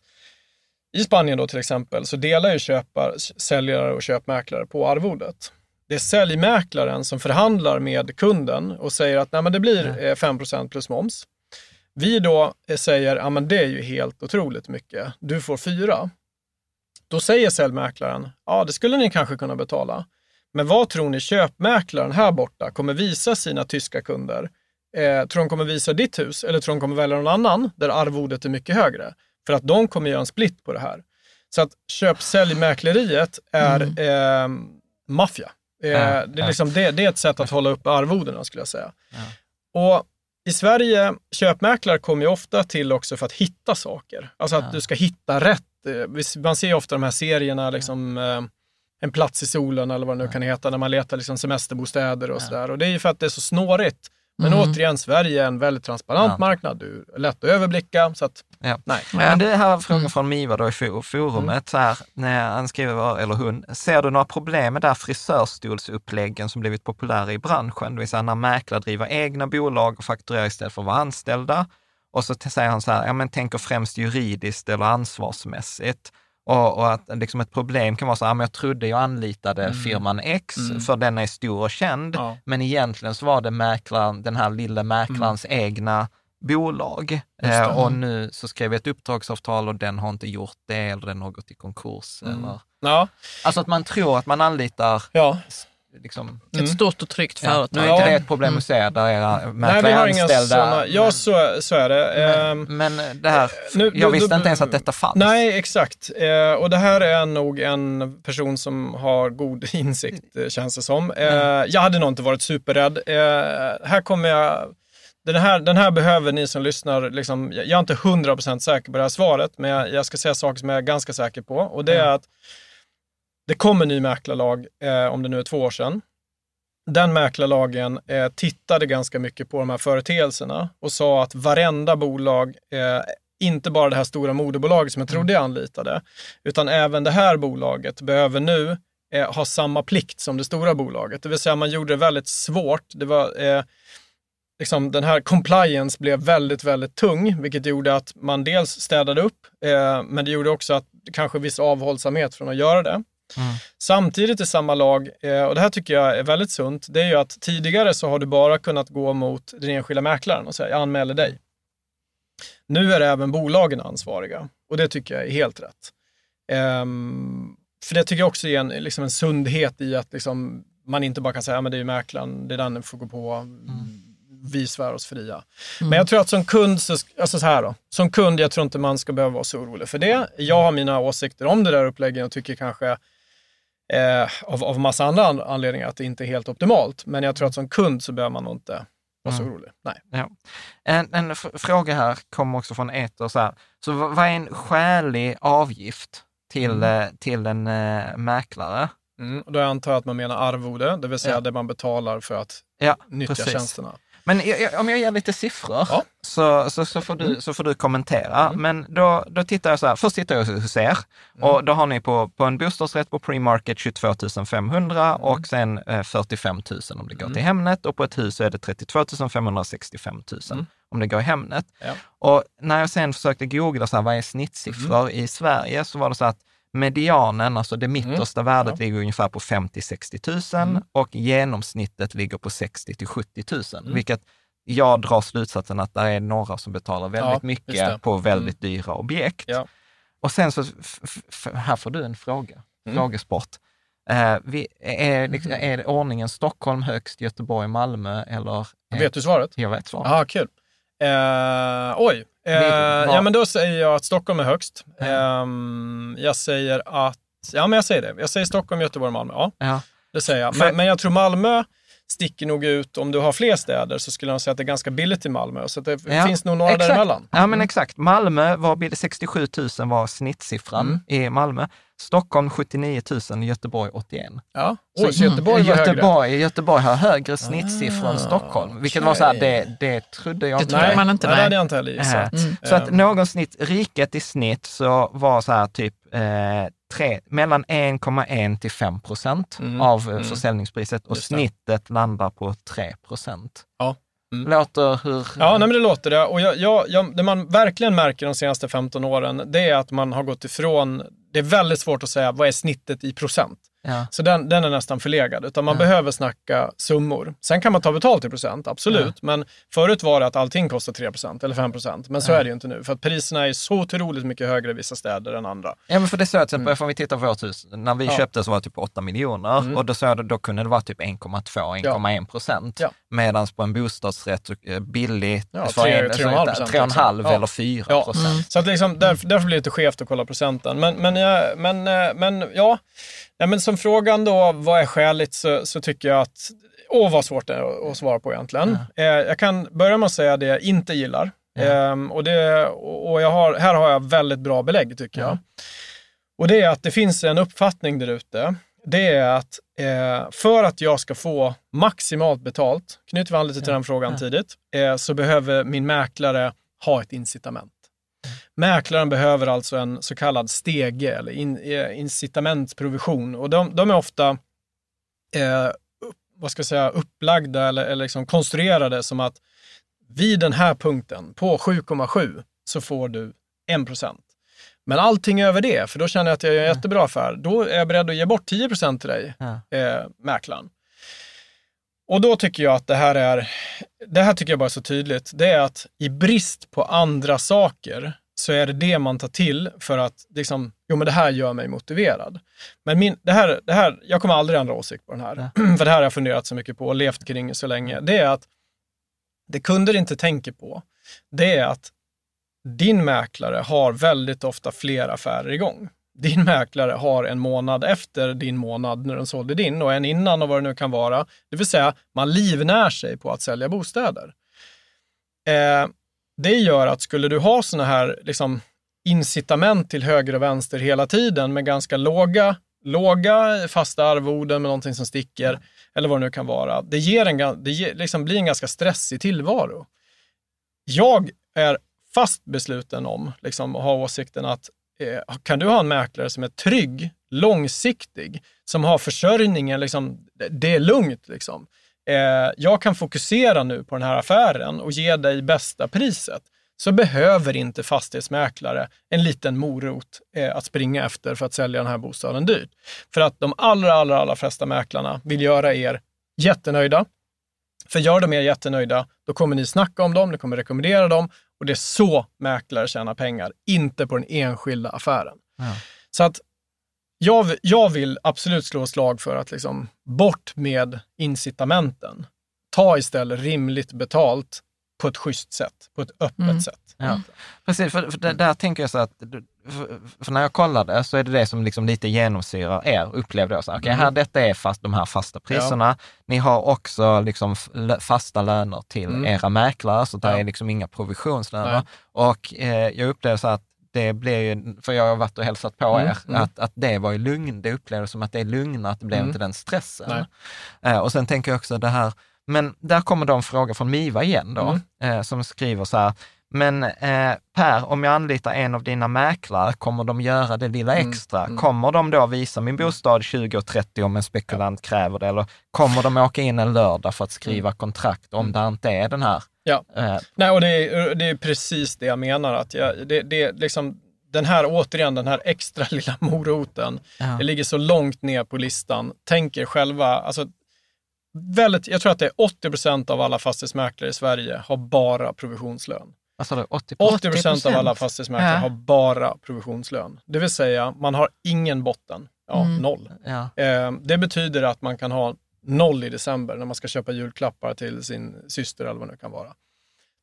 i Spanien då till exempel så delar ju köpar, säljare och köpmäklare på arvodet. Det är säljmäklaren som förhandlar med kunden och säger att Nej, men det blir 5 eh, plus moms. Vi då eh, säger att ja, det är ju helt otroligt mycket. Du får 4. Då säger säljmäklaren, ja det skulle ni kanske kunna betala. Men vad tror ni köpmäklaren här borta kommer visa sina tyska kunder? Eh, tror de kommer visa ditt hus eller tror de kommer välja någon annan där arvodet är mycket högre? För att de kommer göra en split på det här. Så att köp-sälj-mäkleriet är mm. eh, maffia. Eh, ja, det, är liksom, det, det, är ett sätt att hålla upp arvodena skulle jag säga. Ja. Och i Sverige, köpmäklare kommer ju ofta till också för att hitta saker. Alltså att ja. du ska hitta rätt. Eh, man ser ju ofta de här serierna, liksom, eh, En plats i solen eller vad det nu kan heta, när man letar liksom semesterbostäder och sådär. Och det är ju för att det är så snårigt. Men mm. återigen, Sverige är en väldigt transparent ja. marknad. Du är lätt att överblicka. Så att, ja. nej. Men det här frågan mm. från Miva då i forumet, mm. så här, när han skriver, eller hon, ser du några problem med där frisörstolsuppläggen som blivit populära i branschen? Det vill säga när mäklare driver egna bolag och fakturerar istället för att vara anställda. Och så säger han så här, ja men tänker främst juridiskt eller ansvarsmässigt. Och, och, att liksom ett problem kan vara så här, jag trodde jag anlitade mm. firman X mm. för den är stor och känd, ja. men egentligen så var det mäklaren, den här lilla mäklarens mm. egna bolag. Eh, och nu så skrev jag ett uppdragsavtal och den har inte gjort det eller den har gått i konkurs. Mm. Eller... Ja. Alltså att man tror att man anlitar ja. Liksom... Ett stort och tryggt Ja. företag. Nu är inte det ett problem hos er, där era Nej, mäklare vi är har inga anställda. sådana. Ja, så, så är det. Ehm, Men, men det här, nu- jag visste då- inte ens att detta fanns. Nej, exakt. Eh, och det här är nog en person som har god insikt, eh, känns det som. Eh, jag hade nog inte varit superrädd. Eh, här kommer jag... Den här, den här behöver ni som lyssnar, liksom, jag är inte 100% säker på det här svaret, men jag, jag ska säga saker som jag är ganska säker på. Och det är att det kom en ny mäklarlag, eh, om det nu är två år sedan. Den mäklarlagen eh, tittade ganska mycket på de här företeelserna och sa att varenda bolag, eh, inte bara det här stora moderbolaget som jag trodde jag anlitade, utan även det här bolaget behöver nu eh, ha samma plikt som det stora bolaget. Det vill säga man gjorde det väldigt svårt. Det var, eh, liksom, den här compliance blev väldigt, väldigt tung, vilket gjorde att man dels städade upp, eh, men det gjorde också att kanske viss avhållsamhet från att göra det. Samtidigt i samma lag, eh, och det här tycker jag är väldigt sunt, det är ju att tidigare så har du bara kunnat gå mot den enskilda mäklaren och säga jag anmäler dig. Nu är även bolagen ansvariga och det tycker jag är helt rätt. Ehm, för det tycker jag också är en, liksom en sundhet i att liksom, man inte bara kan säga att det är ju mäklaren, det är den du får gå på, vi svär oss fria. Men jag tror att som kund, så, alltså så här då, som kund, jag tror inte man ska behöva vara så orolig för det. Jag har mina åsikter om det där upplägget och tycker kanske eh, av, av massa andra an- anledningar att det inte är helt optimalt. Men jag tror att som kund så behöver man nog inte vara så orolig. Nej. Ja. En, en fråga här kommer också från Eter. Så, här. så vad är en skälig avgift till, eh, till en eh, mäklare? Mm, och då antar jag att man menar arvode, det vill säga Ja. det man betalar för att Ja, nyttja precis. tjänsterna. Men jag, jag, om jag ger lite siffror Ja. Mm. så, så, så, får du, så får du kommentera. Men då, då tittar jag så här, först tittar jag hos er Mm. och då har ni på, på en bostadsrätt på pre-market 22 500 Mm. och sen eh, 45 000 om det går till Hemnet och på ett hus så är det 32 565 000 Mm. om det går i Hemnet. Ja. Och när jag sen försökte googla så här, vad är snittsiffror Mm. i Sverige så var det så att medianen, alltså det mittersta värdet Ja. ligger ungefär på 50-60 000 Mm. och genomsnittet ligger på 60 70 000, Mm. vilket jag drar slutsatsen att det är några som betalar väldigt Ja, mycket på väldigt dyra objekt. Ja. Och sen så, här får du en fråga, Mm. frågesport. Eh, vi, är, liksom, är ordningen Stockholm högst, Göteborg, Malmö eller? Vet du svaret? Jag vet svaret. Ja, kul. Eh, oj. Eh, ja, men då säger jag att Stockholm är högst. Ja. Ehm, jag säger att, ja men jag säger det. Jag säger Stockholm, Göteborg, Malmö. Ja, Ja. det säger jag. Men, men jag tror Malmö sticker nog ut, om du har fler städer så skulle jag säga att det är ganska billigt i Malmö. Så det Ja, finns nog några exakt. däremellan. Ja, men exakt. Malmö var bil- 67 000 var snittsiffran Mm. i Malmö. Stockholm 79 000, Göteborg 81. Ja. Oj, så Göteborg var högre. Göteborg, Göteborg har högre snittsiffror än Ah, Stockholm, vilket okej. var så här, det, det trodde jag Det inte. trodde Nej, man inte, nej, det hade jag inte heller gissat. Mm. Så att Ehm, någon snitt, riket i snitt så var så här typ eh, tre, mellan 1,1 till 5 procent Mm. av eh, Mm. försäljningspriset och snittet landar på 3 procent. Ja. Mm. Låter hur... Ja, nej, men det låter det. Och jag, jag, jag, det man verkligen märker de senaste 15 åren, det är att man har gått ifrån, det är väldigt svårt att säga vad är snittet i procent. Ja. Så den, den är nästan förlegad, utan man Ja. behöver snacka summor. Sen kan man ta betalt i procent, absolut. Men förut var det att allting kostar 3% eller 5% Men så Ja. är det ju inte nu. För att priserna är så otroligt mycket högre i vissa städer än andra. Ja, men för det så till exempel, om vi tittar på vårt hus, när vi Mm. Ja. köpte så var det typ 8 miljoner Mm. och då, så, då kunde det vara typ 1,2-1,1 procent. Ja. Medan på en bostadsrätt, eh, billig, Ja, för tre- en- tre och en halv procent, 3,5 liksom. Ja. eller 4 Ja. procent. Så att liksom, därför, därför blir det lite skevt att kolla procenten. Men, men, men, eh, men ja, ja men som frågan då, vad är skäligt, så, så tycker jag att, åh vad svårt det är att svara på egentligen. Eh, jag kan börja med att säga det jag inte gillar. Ja. Ehm, och det, och jag har, här har jag väldigt bra belägg tycker jag. Och det är att det finns en uppfattning där ute. Det är att eh, för att jag ska få maximalt betalt, knyter vi an lite till den frågan Ja. tidigt, eh, så behöver min mäklare ha ett incitament. Mäklaren behöver alltså en så kallad stege eller in, eh, incitamentsprovision och de, de är ofta eh, vad ska jag säga, upplagda eller, eller liksom konstruerade som att vid den här punkten på 7,7 så får du 1 Men allting över det, för då känner jag att jag gör en jättebra affär, då är jag beredd att ge bort 10 till dig, Ja. eh, mäklaren. Och då tycker jag att det här är, det här tycker jag bara är så tydligt, det är att i brist på andra saker så är det det man tar till för att liksom, jo men det här gör mig motiverad. Men min, det här, det här, jag kommer aldrig ändra åsikt på den här, ja. för det här har jag funderat så mycket på och levt kring så länge. Det är att det kunder inte tänker på, det är att din mäklare har väldigt ofta fler affärer igång. Din mäklare har en månad efter din månad när den sålde din och en innan och vad det nu kan vara. Det vill säga, man livnär sig på att sälja bostäder. Eh, det gör att skulle du ha sådana här liksom, incitament till höger och vänster hela tiden med ganska låga, låga fasta arvoden med någonting som sticker eller vad det nu kan vara. Det, ger en, det ger, liksom blir en ganska stressig tillvaro. Jag är fast besluten om liksom, och har åsikten att eh, kan du ha en mäklare som är trygg, långsiktig, som har försörjningen, liksom, det är lugnt. Liksom eh, jag kan fokusera nu på den här affären och ge dig bästa priset, så behöver inte fastighetsmäklare en liten morot eh, att springa efter för att sälja den här bostaden dyrt. För att de allra, allra, allra flesta mäklarna vill göra er jättenöjda. För gör de er jättenöjda, då kommer ni snacka om dem, ni kommer rekommendera dem och det är så mäklare tjänar pengar, inte på den enskilda affären. Ja. Så att jag, jag vill absolut slå slag för att liksom, bort med incitamenten. Ta istället rimligt betalt på ett schysst sätt, på ett öppet mm. sätt. Ja. Precis, för, för där, där, tänker jag så att, för, för, när jag kollade så är det det som liksom lite genomsyrar er, upplevde jag. Så, okay, mm. här, detta är fast, de här fasta priserna. Ja. Ni har också liksom fasta löner till mm. era mäklare, så det ja. är liksom inga provisionslöner. Nej. Och eh, jag upplevde så att det blir ju, för jag har varit och hälsat på mm, er, mm. Att, att det var ju lugn, det upplevdes som att det är lugnare, att det blev mm. inte den stressen. Eh, och sen tänker jag också det här, men där kommer då en fråga från Miva igen då, mm. eh, som skriver så här, men eh, Per, om jag anlitar en av dina mäklare, kommer de göra det lilla mm, extra? Mm. Kommer de då visa min bostad 20 och 30 om en spekulant ja. kräver det? Eller kommer de åka in en lördag för att skriva mm. kontrakt om det inte är den här Ja, äh. Nej, och det är, det är precis det jag menar. Att jag, det, det, liksom, den här, återigen, den här extra lilla moroten, ja. det ligger så långt ner på listan. Tänk er själva, alltså, väldigt, jag tror att det är 80 procent av alla fastighetsmäklare i Sverige har bara provisionslön. Alltså 80 procent av alla fastighetsmäklare ja. har bara provisionslön. Det vill säga, man har ingen botten. Ja, mm. noll. Ja. Eh, det betyder att man kan ha noll i december när man ska köpa julklappar till sin syster eller vad det kan vara.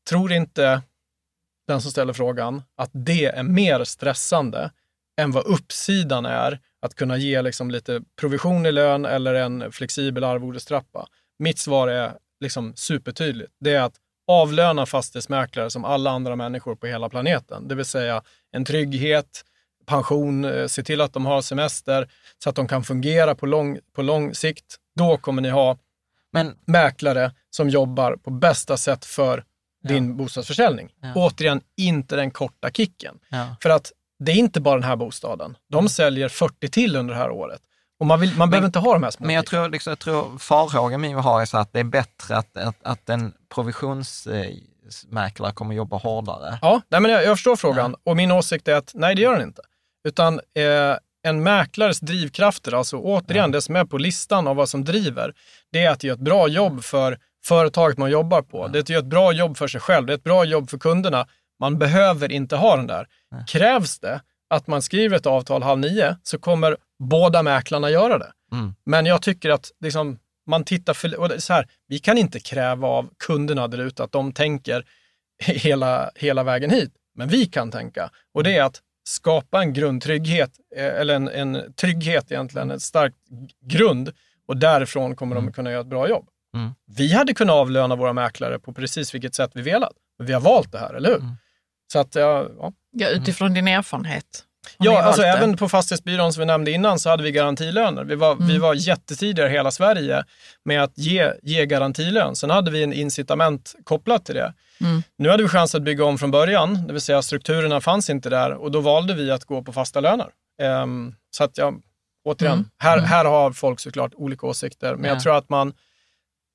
Tror inte den som ställer frågan att det är mer stressande än vad uppsidan är att kunna ge liksom lite provision i lön eller en flexibel arvodestrappa. Mitt svar är liksom supertydligt. Det är att avlöna fastighetsmäklare som alla andra människor på hela planeten. Det vill säga en trygghet, pension, eh, se till att de har semester så att de kan fungera på lång, på lång sikt. Då kommer ni ha Men, mäklare som jobbar på bästa sätt för din ja. bostadsförsäljning. Ja. Återigen, inte den korta kicken. Ja. För att det är inte bara den här bostaden. De säljer 40 till under det här året. Och man, vill, man men, behöver inte ha de här små. Men jag tror, liksom, jag tror farhågan min har är så att det är bättre att, att, att en provisionsmäklare kommer jobba hårdare. Ja, nej, men jag, jag förstår frågan och min åsikt är att nej, det gör den inte. Utan eh, en mäklares drivkrafter, alltså återigen det som är på listan av vad som driver, det är att göra ett bra jobb för företaget man jobbar på. Det är att göra ett bra jobb för sig själv, det är ett bra jobb för kunderna. Man behöver inte ha den där. Krävs det att man skriver ett avtal halv nio så kommer båda mäklarna göra det. Mm. Men jag tycker att liksom, man tittar för, och så här, vi kan inte kräva av kunderna där ute att de tänker hela, hela vägen hit. Men vi kan tänka och det är att skapa en grundtrygghet, eh, eller en, en trygghet egentligen, en stark grund och därifrån kommer mm. de kunna göra ett bra jobb. Mm. Vi hade kunnat avlöna våra mäklare på precis vilket sätt vi velat, men vi har valt det här, eller hur? Mm. Så att, ja, ja. ja, utifrån din erfarenhet. Ja, alltså även på fastighetsbyrån som vi nämnde innan så hade vi garantilöner. Vi var, mm. vi var jättetidiga i hela Sverige med att ge, ge garantilön. Sen hade vi en incitament kopplat till det. Mm. Nu hade vi chans att bygga om från början, det vill säga strukturerna fanns inte där och då valde vi att gå på fasta löner. Um, så att jag, återigen, mm. Här, mm. här har folk såklart olika åsikter, men ja. jag tror att man,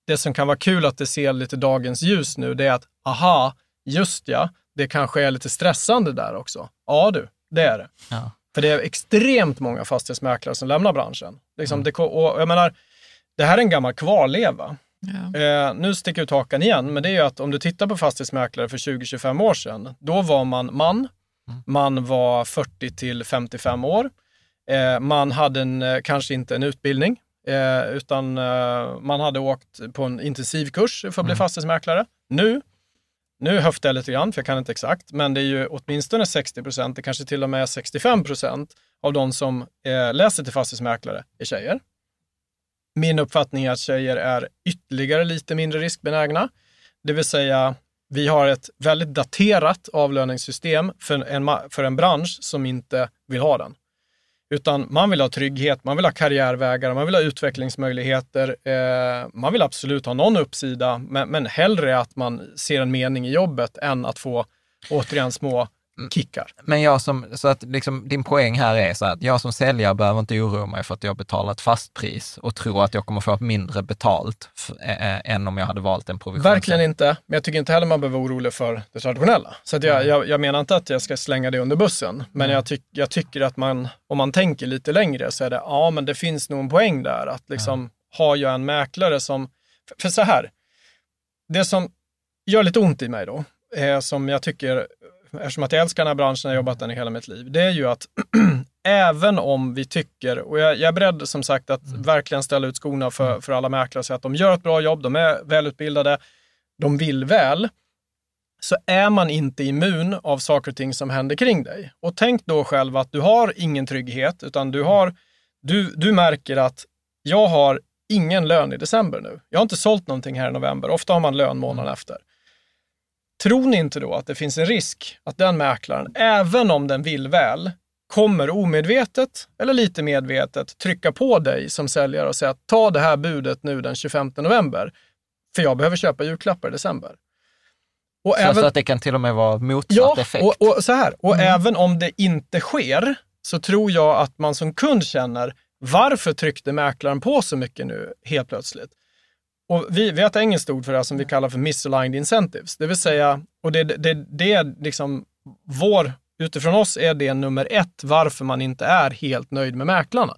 det som kan vara kul att det ser lite dagens ljus nu, det är att aha, just ja, det kanske är lite stressande där också. Ja du, det är det. Ja. För det är extremt många fastighetsmäklare som lämnar branschen. Liksom mm. det, och jag menar, det här är en gammal kvarleva. Ja. Eh, nu sticker ut hakan igen, men det är ju att om du tittar på fastighetsmäklare för 20-25 år sedan, då var man man, Mm. Man var 40 till 55 år. Eh, man hade en, eh, kanske inte en utbildning, eh, utan eh, man hade åkt på en intensivkurs för att bli mm. fastighetsmäklare. Nu, nu höftar jag lite grann, för jag kan inte exakt, men det är ju åtminstone 60 procent, det kanske till och med är 65 procent av de som eh, läser till fastighetsmäklare är tjejer. Min uppfattning är att tjejer är ytterligare lite mindre riskbenägna. Det vill säga, vi har ett väldigt daterat avlöningssystem för en, för en bransch som inte vill ha den. Utan man vill ha trygghet, man vill ha karriärvägar, man vill ha utvecklingsmöjligheter. Eh, man vill absolut ha någon uppsida, men, men hellre att man ser en mening i jobbet än att få återigen små kickar. Men jag som, så att liksom, din poäng här är så att jag som säljare behöver inte oroa mig för att jag betalar ett fast pris och tror att jag kommer få mindre betalt äh, än om jag hade valt en provision. Verkligen inte, men jag tycker inte heller man behöver vara orolig för det traditionella. Så att jag, mm. jag, jag, menar inte att jag ska slänga det under bussen, men mm. jag, tyck, jag, tycker att man, om man tänker lite längre så är det, ja men det finns nog en poäng där att liksom, mm. har jag en mäklare som, för, för så här, det som gör lite ont i mig då, eh, som jag tycker eftersom att jag älskar den här branschen, jag har jobbat den i hela mitt liv, det är ju att även om vi tycker, och jag, jag är beredd som sagt att mm. verkligen ställa ut skorna för, mm. för alla mäklare och säga att de gör ett bra jobb, de är välutbildade, de vill väl, så är man inte immun av saker och ting som händer kring dig. Och tänk då själv att du har ingen trygghet, utan du, har, du, du märker att jag har ingen lön i december nu. Jag har inte sålt någonting här i november. Ofta har man lön månaden mm. efter. Tror ni inte då att det finns en risk att den mäklaren, även om den vill väl, kommer omedvetet eller lite medvetet trycka på dig som säljare och säga att ta det här budet nu den 25 november, för jag behöver köpa julklappar i december. Och så även, att det kan till och med vara motsatt ja, effekt? Och, och så här, och mm. även om det inte sker, så tror jag att man som kund känner, varför tryckte mäklaren på så mycket nu helt plötsligt? Och vi, vi har ett engelskt ord för det som vi kallar för misaligned incentives. Det vill säga, och det, det, det är liksom vår, utifrån oss är det nummer ett varför man inte är helt nöjd med mäklarna.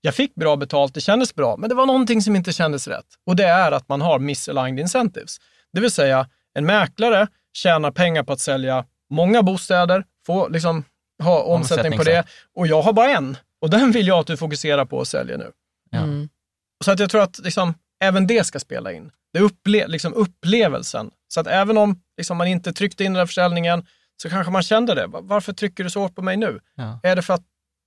Jag fick bra betalt, det kändes bra, men det var någonting som inte kändes rätt. Och det är att man har misaligned incentives. Det vill säga, en mäklare tjänar pengar på att sälja många bostäder, få liksom ha omsättning på det. Och jag har bara en. Och den vill jag att du fokuserar på att sälja nu. Mm. Så att jag tror att liksom, även det ska spela in. Det upple liksom upplevelsen. Så att även om liksom, man inte tryckte in den här försäljningen så kanske man kände det. Varför trycker du så hårt på mig nu? Ja. Är det för att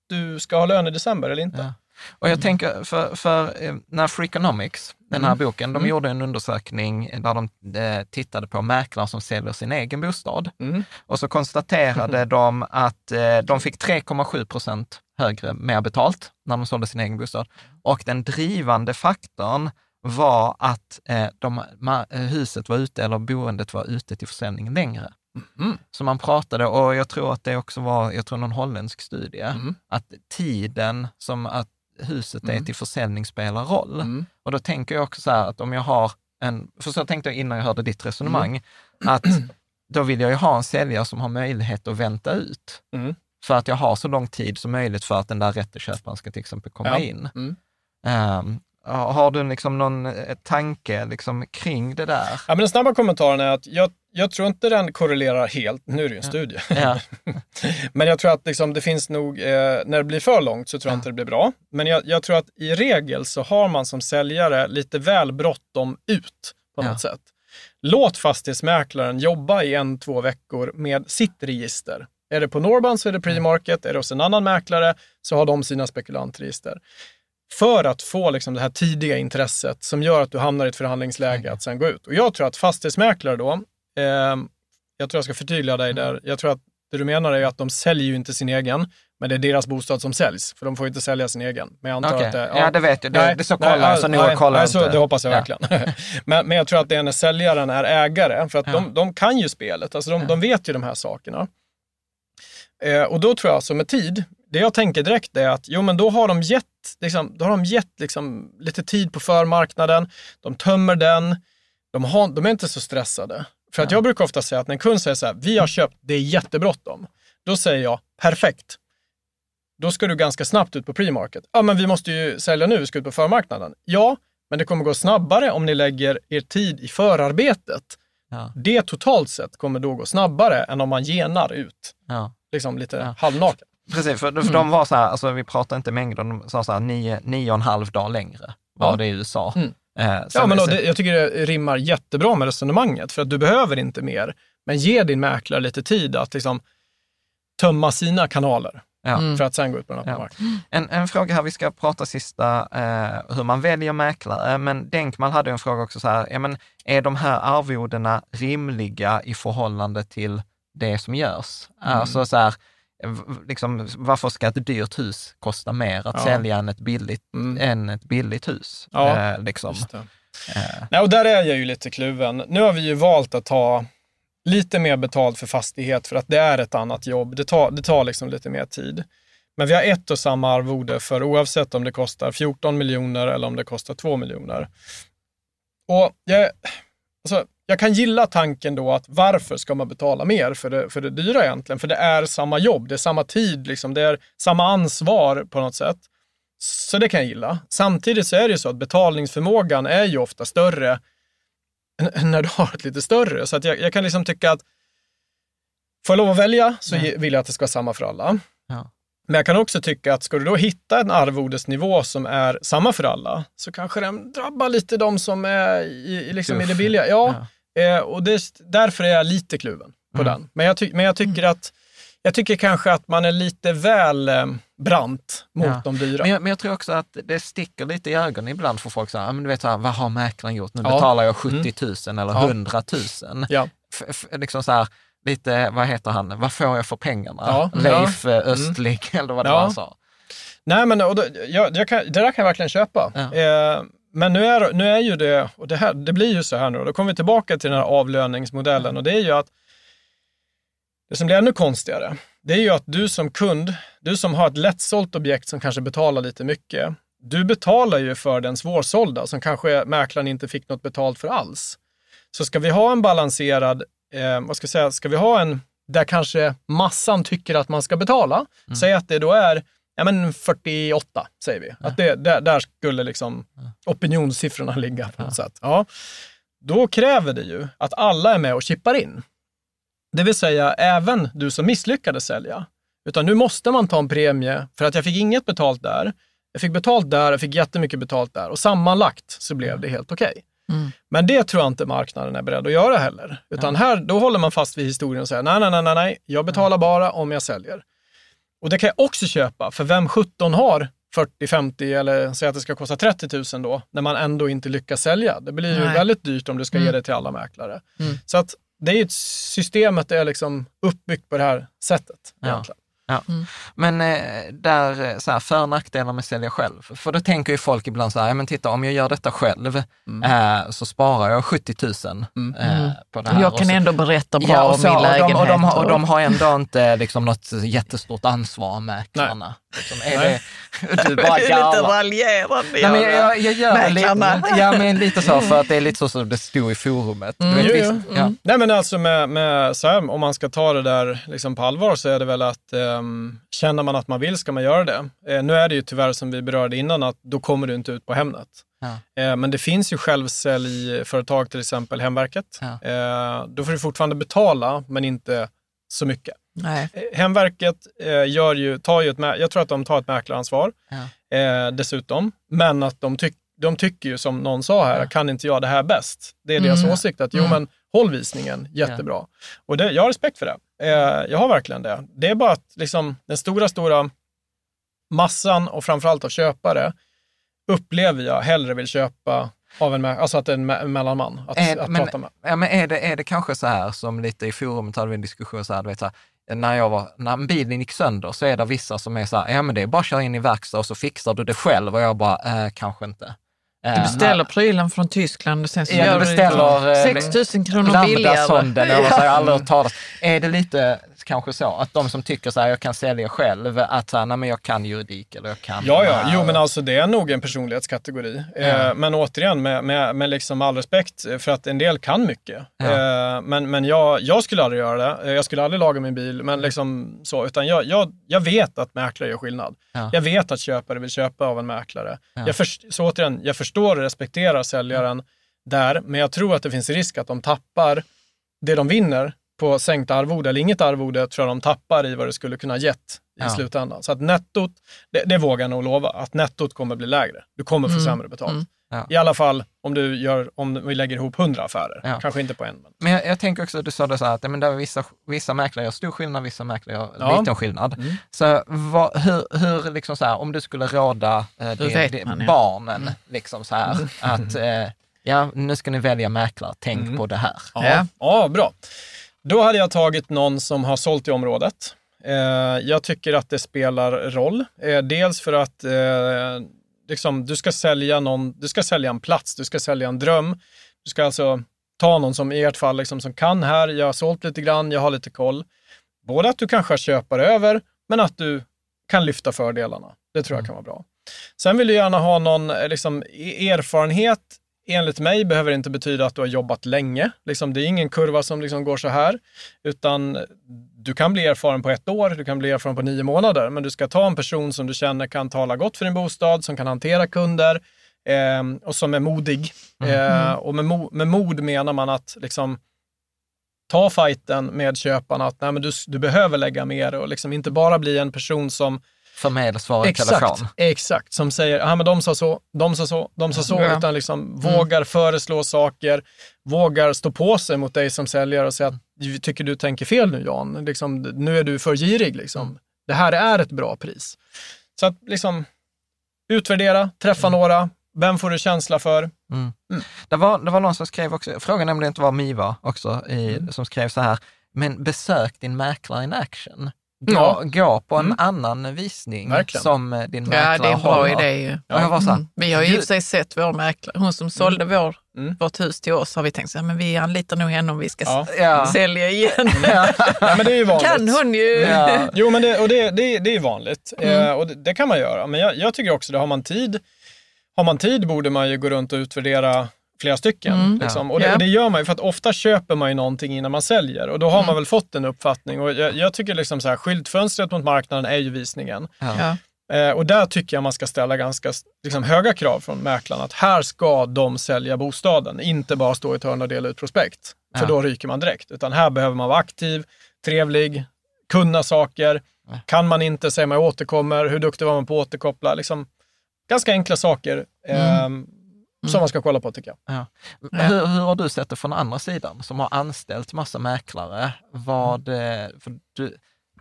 du ska ha lön i december eller inte? Ja. Och jag mm. tänker, för, för eh, när Freakonomics, den här mm. boken, de mm. gjorde en undersökning där de eh, tittade på mäklare som säljer sin egen bostad. Mm. Och så konstaterade de att eh, de fick 3,7 procent högre, mer betalt när de sålde sin egen bostad. Och den drivande faktorn var att eh, de, ma, eh, huset var ute, eller boendet var ute till försäljning längre. Mm. Så man pratade, och jag tror att det också var, jag tror någon holländsk studie, mm. att tiden som att huset mm. är till försäljning spelar roll. Mm. Och då tänker jag också så här att om jag har en, för så tänkte jag innan jag hörde ditt resonemang, mm. att då vill jag ju ha en säljare som har möjlighet att vänta ut. För att jag har så lång tid som möjligt för att den där rätteköparen ska till exempel komma ja. in. Um, har du liksom någon eh, tanke liksom kring det där? Ja, men den snabba kommentaren är att jag, jag tror inte den korrelerar helt. Nu är det ju en ja. studie. Ja. men jag tror att liksom, det finns nog, eh, när det blir för långt så tror jag ja. inte det blir bra. Men jag, jag, tror att i regel så har man som säljare lite väl bråttom ut på något sätt. Låt fastighetsmäklaren jobba i en, två veckor med sitt register. Är det på Norban så är det pre-market, är det hos en annan mäklare så har de sina spekulantregister för att få liksom det här tidiga intresset som gör att du hamnar i ett förhandlingsläge att sen gå ut. Och jag tror att fastighetsmäklare då, eh, jag tror jag ska förtydliga dig där, jag tror att det du menar är att de säljer ju inte sin egen, men det är deras bostad som säljs, för de får inte sälja sin egen. Men jag antar okay. att det, ja, ja, det vet jag. Det, nej, det så kollar jag, så noga kollar nej, så, Det hoppas jag verkligen. men, men jag tror att det är när säljaren är ägare, för att ja. de, de kan ju spelet, alltså de, de vet ju de här sakerna. Eh, och då tror jag, alltså med tid, det jag tänker direkt är att jo, men då har de gett, liksom, då har de gett liksom, lite tid på förmarknaden, de tömmer den, de, har, de är inte så stressade. För att jag brukar ofta säga att när en kund säger så här, vi har köpt, det är jättebråttom. Då säger jag, perfekt. Då ska du ganska snabbt ut på pre-market. Ja, men vi måste ju sälja nu, vi ska ut på förmarknaden. Ja, men det kommer gå snabbare om ni lägger er tid i förarbetet. Ja. Det totalt sett kommer då gå snabbare än om man genar ut, Ja. liksom lite Ja. halvnaken. Precis, för, för de var så här, alltså vi pratar inte mängder, de sa så här nio, nio och en halv dag längre var Ja. det i USA. Mm. Eh, Ja, men då, det, jag tycker det rimmar jättebra med resonemanget, för att du behöver inte mer, men ge din mäklare lite tid att liksom tömma sina kanaler ja. Mm. för att sen gå ut på den öppna Ja. marknaden. En, en fråga här, vi ska prata sista eh, hur man väljer mäklare, men Denkman hade en fråga också så här, ja, men är de här arvodena rimliga i förhållande till det som görs? Mm. Alltså så här, liksom, varför ska ett dyrt hus kosta mer att Ja. sälja än ett billigt, Mm. än ett billigt hus? Ja, Eh, liksom. Eh, Nej, och där är jag ju lite kluven. Nu har vi ju valt att ta lite mer betalt för fastighet för att det är ett annat jobb. Det tar, det tar liksom lite mer tid. Men vi har ett och samma arvode för oavsett om det kostar 14 miljoner eller om det kostar 2 miljoner. Och jag, alltså, jag kan gilla tanken då att varför ska man betala mer för det, för det dyra egentligen? För det är samma jobb, det är samma tid, liksom, det är samma ansvar på något sätt. Så det kan jag gilla. Samtidigt så är det ju så att betalningsförmågan är ju ofta större när du har ett lite större. Så att jag, jag kan liksom tycka att får jag lov att välja så Ja. ge- vill jag att det ska vara samma för alla. Ja. Men jag kan också tycka att ska du då hitta en arvodesnivå som är samma för alla så kanske den drabbar lite de som är i, liksom i det billiga. Ja, Eh, och det, därför är jag lite kluven på Mm. den. Men jag, ty, men jag tycker att jag tycker kanske att man är lite väl eh, brant mot Ja. de dyra. Men jag, men jag tror också att det sticker lite i ögonen ibland för folk. Så här, "Ja, men du vet, så här, vad har mäklaren gjort? Nu Ja. Mm. betalar jag 70 000 eller Ja. 100 000. Ja. F- liksom så här, lite, vad heter han, vad får jag för pengarna? Ja. Leif Ja. eh, Östling eller vad det var han sa. Nej, men och då, jag, jag kan, det där kan jag verkligen köpa. Ja. Eh, men nu är, nu är ju det, och det, här, det blir ju så här nu, då kommer vi tillbaka till den här avlöningsmodellen och det är ju att det som blir ännu konstigare, det är ju att du som kund, du som har ett lättsålt objekt som kanske betalar lite mycket, du betalar ju för den svårsålda som kanske mäklaren inte fick något betalt för alls. Så ska vi ha en balanserad, eh, vad ska jag säga, ska vi ha en där kanske massan tycker att man ska betala, säg att det då är ja, men 48, säger vi. Att det, där, där skulle liksom opinionssiffrorna ligga på något sätt. Ja. Då kräver det ju att alla är med och chippar in. Det vill säga även du som misslyckades sälja. Utan nu måste man ta en premie för att jag fick inget betalt där. Jag fick betalt där, jag fick jättemycket betalt där och sammanlagt så blev det helt okej. Mm. Men det tror jag inte marknaden är beredd att göra heller. Utan här, då håller man fast vid historien och säger nej, nej, nej, nej, jag betalar bara om jag säljer. Och det kan jag också köpa, för vem 17 har 40, 50 eller säg att det ska kosta 30 000 då, när man ändå inte lyckas sälja. Det blir ju Nej. väldigt dyrt om du ska ge Mm. det till alla mäklare. Mm. Så att det är ju ett, systemet är liksom uppbyggt på det här sättet. Ja. egentligen. Men eh, där, eh, så här, för och nackdelar med att sälja själv. För då tänker ju folk ibland så här, ja men titta om jag gör detta själv eh, så sparar jag 70 000 eh, på det här. Jag Och kan så- ändå berätta bra Ja, och, om så, min och, de, lägenhet. och, de, har- och de har ändå inte liksom, något jättestort ansvar, mäklarna. Liksom, är Nej. det, du bara det är lite raljerande. Nej, men jag, jag, jag gör Mäklarna. lite, ja, men lite så, för att det är lite så som det stod i forumet. Du vet, Jo, visst, ja. Nej men alltså med, med så här, om man ska ta det där liksom på allvar så är det väl att känner man att man vill ska man göra det. Eh, nu är det ju tyvärr som vi berörde innan att då kommer du inte ut på Hemnet. Ja. Eh, men det finns ju självsäljföretag, till exempel Hemverket. Ja. Eh, då får du fortfarande betala, men inte så mycket. Nej. Hemverket gör ju, tar ju ett, jag tror att de tar ett mäklaransvar Ja. dessutom, men att de, tyck, de tycker ju som någon sa här, kan inte jag det här bäst? Det är deras Mm. åsikt att jo Mm. men håll visningen, jättebra. Och det, jag har respekt för det. Eh, jag har verkligen det. Det är bara att liksom, den stora, stora massan och framförallt av köpare upplever jag hellre vill köpa av en, alltså att är en mellanman att, Eh, att men- prata med. Ja, men är det, är det kanske så här som lite i forumet hade vi en diskussion så här, du vet så här, när, jag var, när bilen gick sönder så är det vissa som är så här, ja men det är bara att köra in i verkstad och så fixar du det själv och jag bara, eh, kanske inte. Eh, Du beställer prylen från Tyskland och sen så Ja, gör du du beställer, eh, 6 000 kronor billigare. Lambdasonden, jag, aldrig hört talas. Är det lite kanske så att de som tycker så här, jag kan sälja själv, att så här, nej men jag kan juridik eller jag kan Ja, ja, jo men alltså det är nog en personlighetskategori. Ja. Eh, men återigen, med, med, med liksom all respekt, eh, för att en del kan mycket. Ja. Eh, men men jag, jag skulle aldrig göra det. Jag skulle aldrig laga min bil, men liksom så. Utan jag, jag, jag vet att mäklare gör skillnad. Ja. Jag vet att köpare vill köpa av en mäklare. Ja. Jag först, så återigen, jag förstår och respekterar säljaren där, men jag tror att det finns risk att de tappar det de vinner på sänkt arvode eller inget arvode tror jag de tappar i vad det skulle kunna gett i ja. slutändan. Så att nettot, det, det vågar jag nog lova, att nettot kommer bli lägre. Du kommer få mm. sämre betalt. Mm. Ja. I alla fall om, du gör, om vi lägger ihop hundra affärer, ja. kanske inte på en. Men, men jag, jag, tänker också, du sa det så här, att men det vissa, vissa mäklare gör stor skillnad, vissa mäklare gör ja. liten skillnad. Mm. Så vad, hur, hur liksom så här, om du skulle råda eh, det, det, man, barnen, mm. liksom så här, att eh, ja, nu ska ni välja mäklare, tänk mm. på det här. Ja. ja, bra. Då hade jag tagit någon som har sålt i området. Eh, jag tycker att det spelar roll. Eh, dels för att eh, liksom, du, ska sälja någon, du ska sälja en plats, du ska sälja en dröm. Du ska alltså ta någon som i ert fall liksom, som kan här, jag har sålt lite grann, jag har lite koll. Både att du kanske köper över, men att du kan lyfta fördelarna. Det tror jag mm. kan vara bra. Sen vill du gärna ha någon liksom, e-, erfarenhet enligt mig behöver det inte betyda att du har jobbat länge. Liksom, det är ingen kurva som liksom går så här, utan du kan bli erfaren på ett år, du kan bli erfaren på nio månader, men du ska ta en person som du känner kan tala gott för din bostad, som kan hantera kunder eh, och som är modig. Mm. Eh, och med, mo med, mod menar man att liksom, ta fighten med köparna, att nej, men du, du behöver lägga mer och liksom inte bara bli en person som förmedelsvara i telefon. Exakt, som säger, ja men de sa så, de sa så, de sa så, ja. utan liksom mm. vågar föreslå saker, vågar stå på sig mot dig som säljare och säga att tycker du tänker fel nu Jan, liksom, nu är du för girig. Liksom. Mm. Det här är ett bra pris. Så att liksom utvärdera, träffa mm. några, vem får du känsla för? Mm. Mm. Det, var, det var någon som skrev också, frågan nämligen inte var Miva också, i, mm. som skrev så här, men besök din mäklare in action. Gå, gå på en mm. annan visning Verkligen. som eh, din mäklare Ja, det är en bra håller. idé ju. Ja. var så mm. Vi har ju i och för sig sett vår mäklare, hon som sålde mm. Vår, mm. vårt hus till oss, har vi tänkt så här, men vi anlitar nog henne om vi ska ja. sälja igen. Ja. ja. men det är ju vanligt. Kan hon ju. Ja. Jo, men det, och det, det, det är vanligt mm. eh, och det, det, kan man göra. Men jag, jag tycker också det, har man tid, har man tid borde man ju gå runt och utvärdera flera stycken. Mm. Liksom. Och, det, och, det, gör man ju för att ofta köper man ju någonting innan man säljer och då har mm. man väl fått en uppfattning. Och jag, jag tycker liksom så här, skyltfönstret mot marknaden är ju visningen. Ja. Eh, och där tycker jag man ska ställa ganska liksom, höga krav från mäklaren att här ska de sälja bostaden, inte bara stå i ett hörn och dela ut prospekt. För då ryker man direkt. Utan här behöver man vara aktiv, trevlig, kunna saker. Kan man inte, säger man återkommer. Hur duktig var man på att återkoppla? Liksom, ganska enkla saker. Mm. Eh, Mm. Som man ska kolla på tycker jag. Ja. Hur, hur, har du sett det från andra sidan, som har anställt massa mäklare? Vad, mm. för du,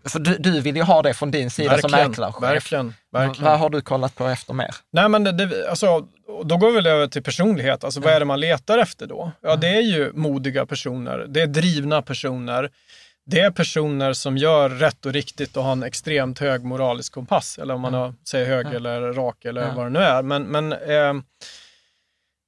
för du, du vill ju ha det från din sida verkligen, som mäklarchef. Verkligen, verkligen. Vad har du kollat på efter mer? Nej, men det, det, alltså, då går vi väl över till personlighet. Alltså, vad är det man letar efter då? Ja, det är ju modiga personer. Det är drivna personer. Det är personer som gör rätt och riktigt och har en extremt hög moralisk kompass. Eller om man mm. säger hög eller rak eller vad det nu är. Men, men eh,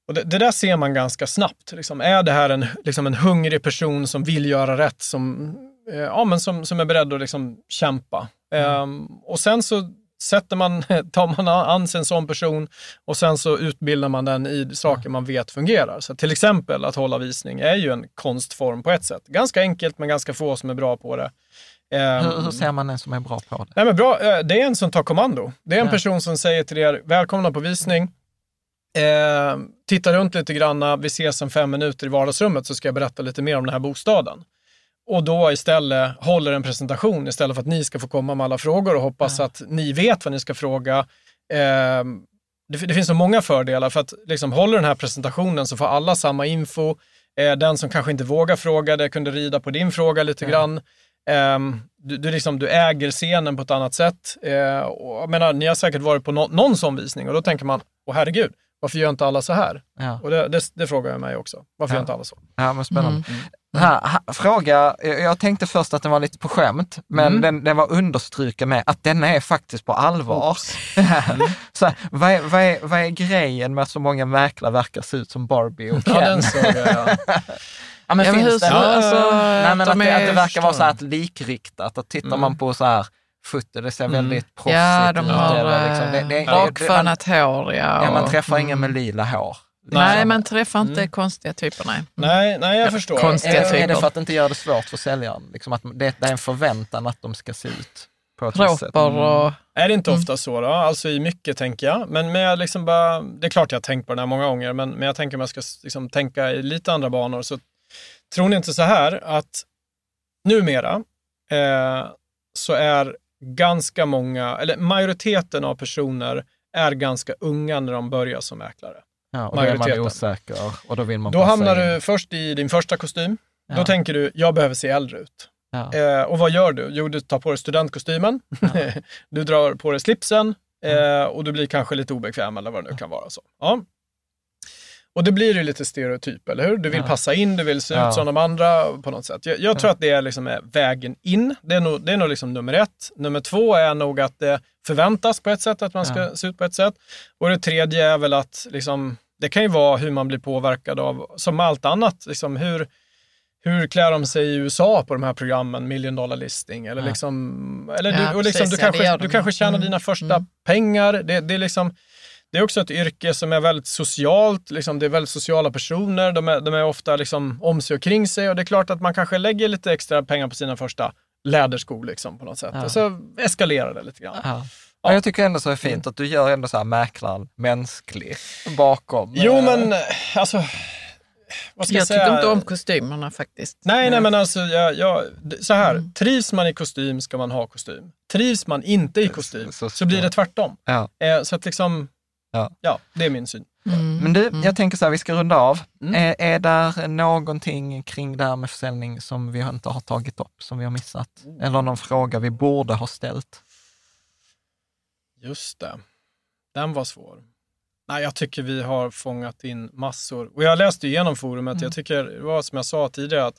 och det, det, där ser man ganska snabbt. Liksom. Är det här en, liksom en hungrig person som vill göra rätt, som, eh, ja, men som, som är beredd att liksom kämpa? Mm. Um, och sen så sätter man, tar man an sig en sån person och sen så utbildar man den i saker man vet fungerar. Så till exempel att hålla visning är ju en konstform på ett sätt. Ganska enkelt men ganska få som är bra på det. Um, hur, hur, ser man en som är bra på det? Nej, men bra, eh, det är en som tar kommando. Det är en ja. person som säger till er, välkomna på visning. Eh, titta runt lite granna, vi ses om fem minuter i vardagsrummet så ska jag berätta lite mer om den här bostaden. Och då istället håller en presentation istället för att ni ska få komma med alla frågor och hoppas mm. att ni vet vad ni ska fråga. Eh, det, det, finns så många fördelar för att liksom håller den här presentationen så får alla samma info. Eh, den som kanske inte vågar fråga det kunde rida på din fråga lite mm. grann. Um, du, du, liksom, du äger scenen på ett annat sätt. Uh, och, jag menar, ni har säkert varit på no någon sån visning och då tänker man, åh herregud, varför gör inte alla så här? Ja. Och det, det, det, frågar jag mig också. Varför ja. gör inte alla så? Ja, men spännande. Mm. Mm. Här, här, fråga, jag tänkte först att den var lite på skämt, men mm. den, den var understruken med att den är faktiskt på allvar. Mm. så, vad, är, vad, är, vad är grejen med att så många mäklare verkar se ut som Barbie och Ken? Ja, den såg jag. Ja, men ja, finns det? Alltså, Nej, men att, det, att det verkar vara så här likriktat, att tittar mm. man på så här foto, det ser mm. väldigt proffsigt ja, de har, ut. Liksom. Det, det, rakfönat hår, ja. ja. Man träffar mm. ingen med lila hår. Nej, liksom. man träffar inte mm. konstiga typer, nej. Nej, nej jag förstår. Konstiga är, typer. är det för att inte göra det svårt för säljaren? Liksom att det, det är en förväntan att de ska se ut på ett visst sätt? Mm. Och... Är det inte ofta så då? Alltså i mycket tänker jag. Men, men jag liksom bara, det är klart jag har tänkt på det här många gånger, men, men jag tänker om jag ska liksom tänka i lite andra banor så Tror ni inte så här att numera eh, så är ganska många, eller majoriteten av personer är ganska unga när de börjar som mäklare. Ja, och då är man osäker och då vill man Då hamnar in. du först i din första kostym. Ja. Då tänker du, jag behöver se äldre ut. Ja. Eh, och vad gör du? Jo, du tar på dig studentkostymen, ja. du drar på dig slipsen eh, och du blir kanske lite obekväm eller vad det nu kan vara. Så. Ja. Och det blir ju lite stereotyp, eller hur? Du vill ja. passa in, du vill se ut som de andra på något sätt. Jag, jag tror att det är liksom vägen in. Det är nog, det är nog liksom nummer ett. Nummer två är nog att det förväntas på ett sätt att man ska se ut på ett sätt. Och det tredje är väl att liksom, det kan ju vara hur man blir påverkad av, som allt annat, liksom hur, hur klär de sig i USA på de här programmen, million dollar listing? Eller liksom, eller du, och liksom, du, kanske, du kanske tjänar mm. dina första mm. pengar. Det, det är liksom, det är också ett yrke som är väldigt socialt, liksom, det är väldigt sociala personer, de är, de är ofta liksom om sig och kring sig och det är klart att man kanske lägger lite extra pengar på sina första läderskor liksom, på något sätt. Ja. Och så eskalerar det lite grann. Ja. Ja. Jag tycker ändå så är fint att du gör ändå så här mäklaren mänsklig bakom. Jo, eh, men alltså vad ska jag, jag tycker inte om kostymerna faktiskt. Nej, nej men alltså, jag, jag, så här. Mm. Trivs man i kostym ska man ha kostym. Trivs man inte i kostym så, så, så blir det tvärtom. Ja. Eh, så att liksom, Ja. ja, det är min syn. Mm. Men du, mm. jag tänker så här, vi ska runda av. Mm. Är, är där någonting kring det här med försäljning som vi inte har tagit upp, som vi har missat? Oh. Eller någon fråga vi borde ha ställt? Just det. Den var svår. Nej, jag tycker vi har fångat in massor. Och jag läste igenom forumet. Mm. Jag tycker, det var som jag sa tidigare, att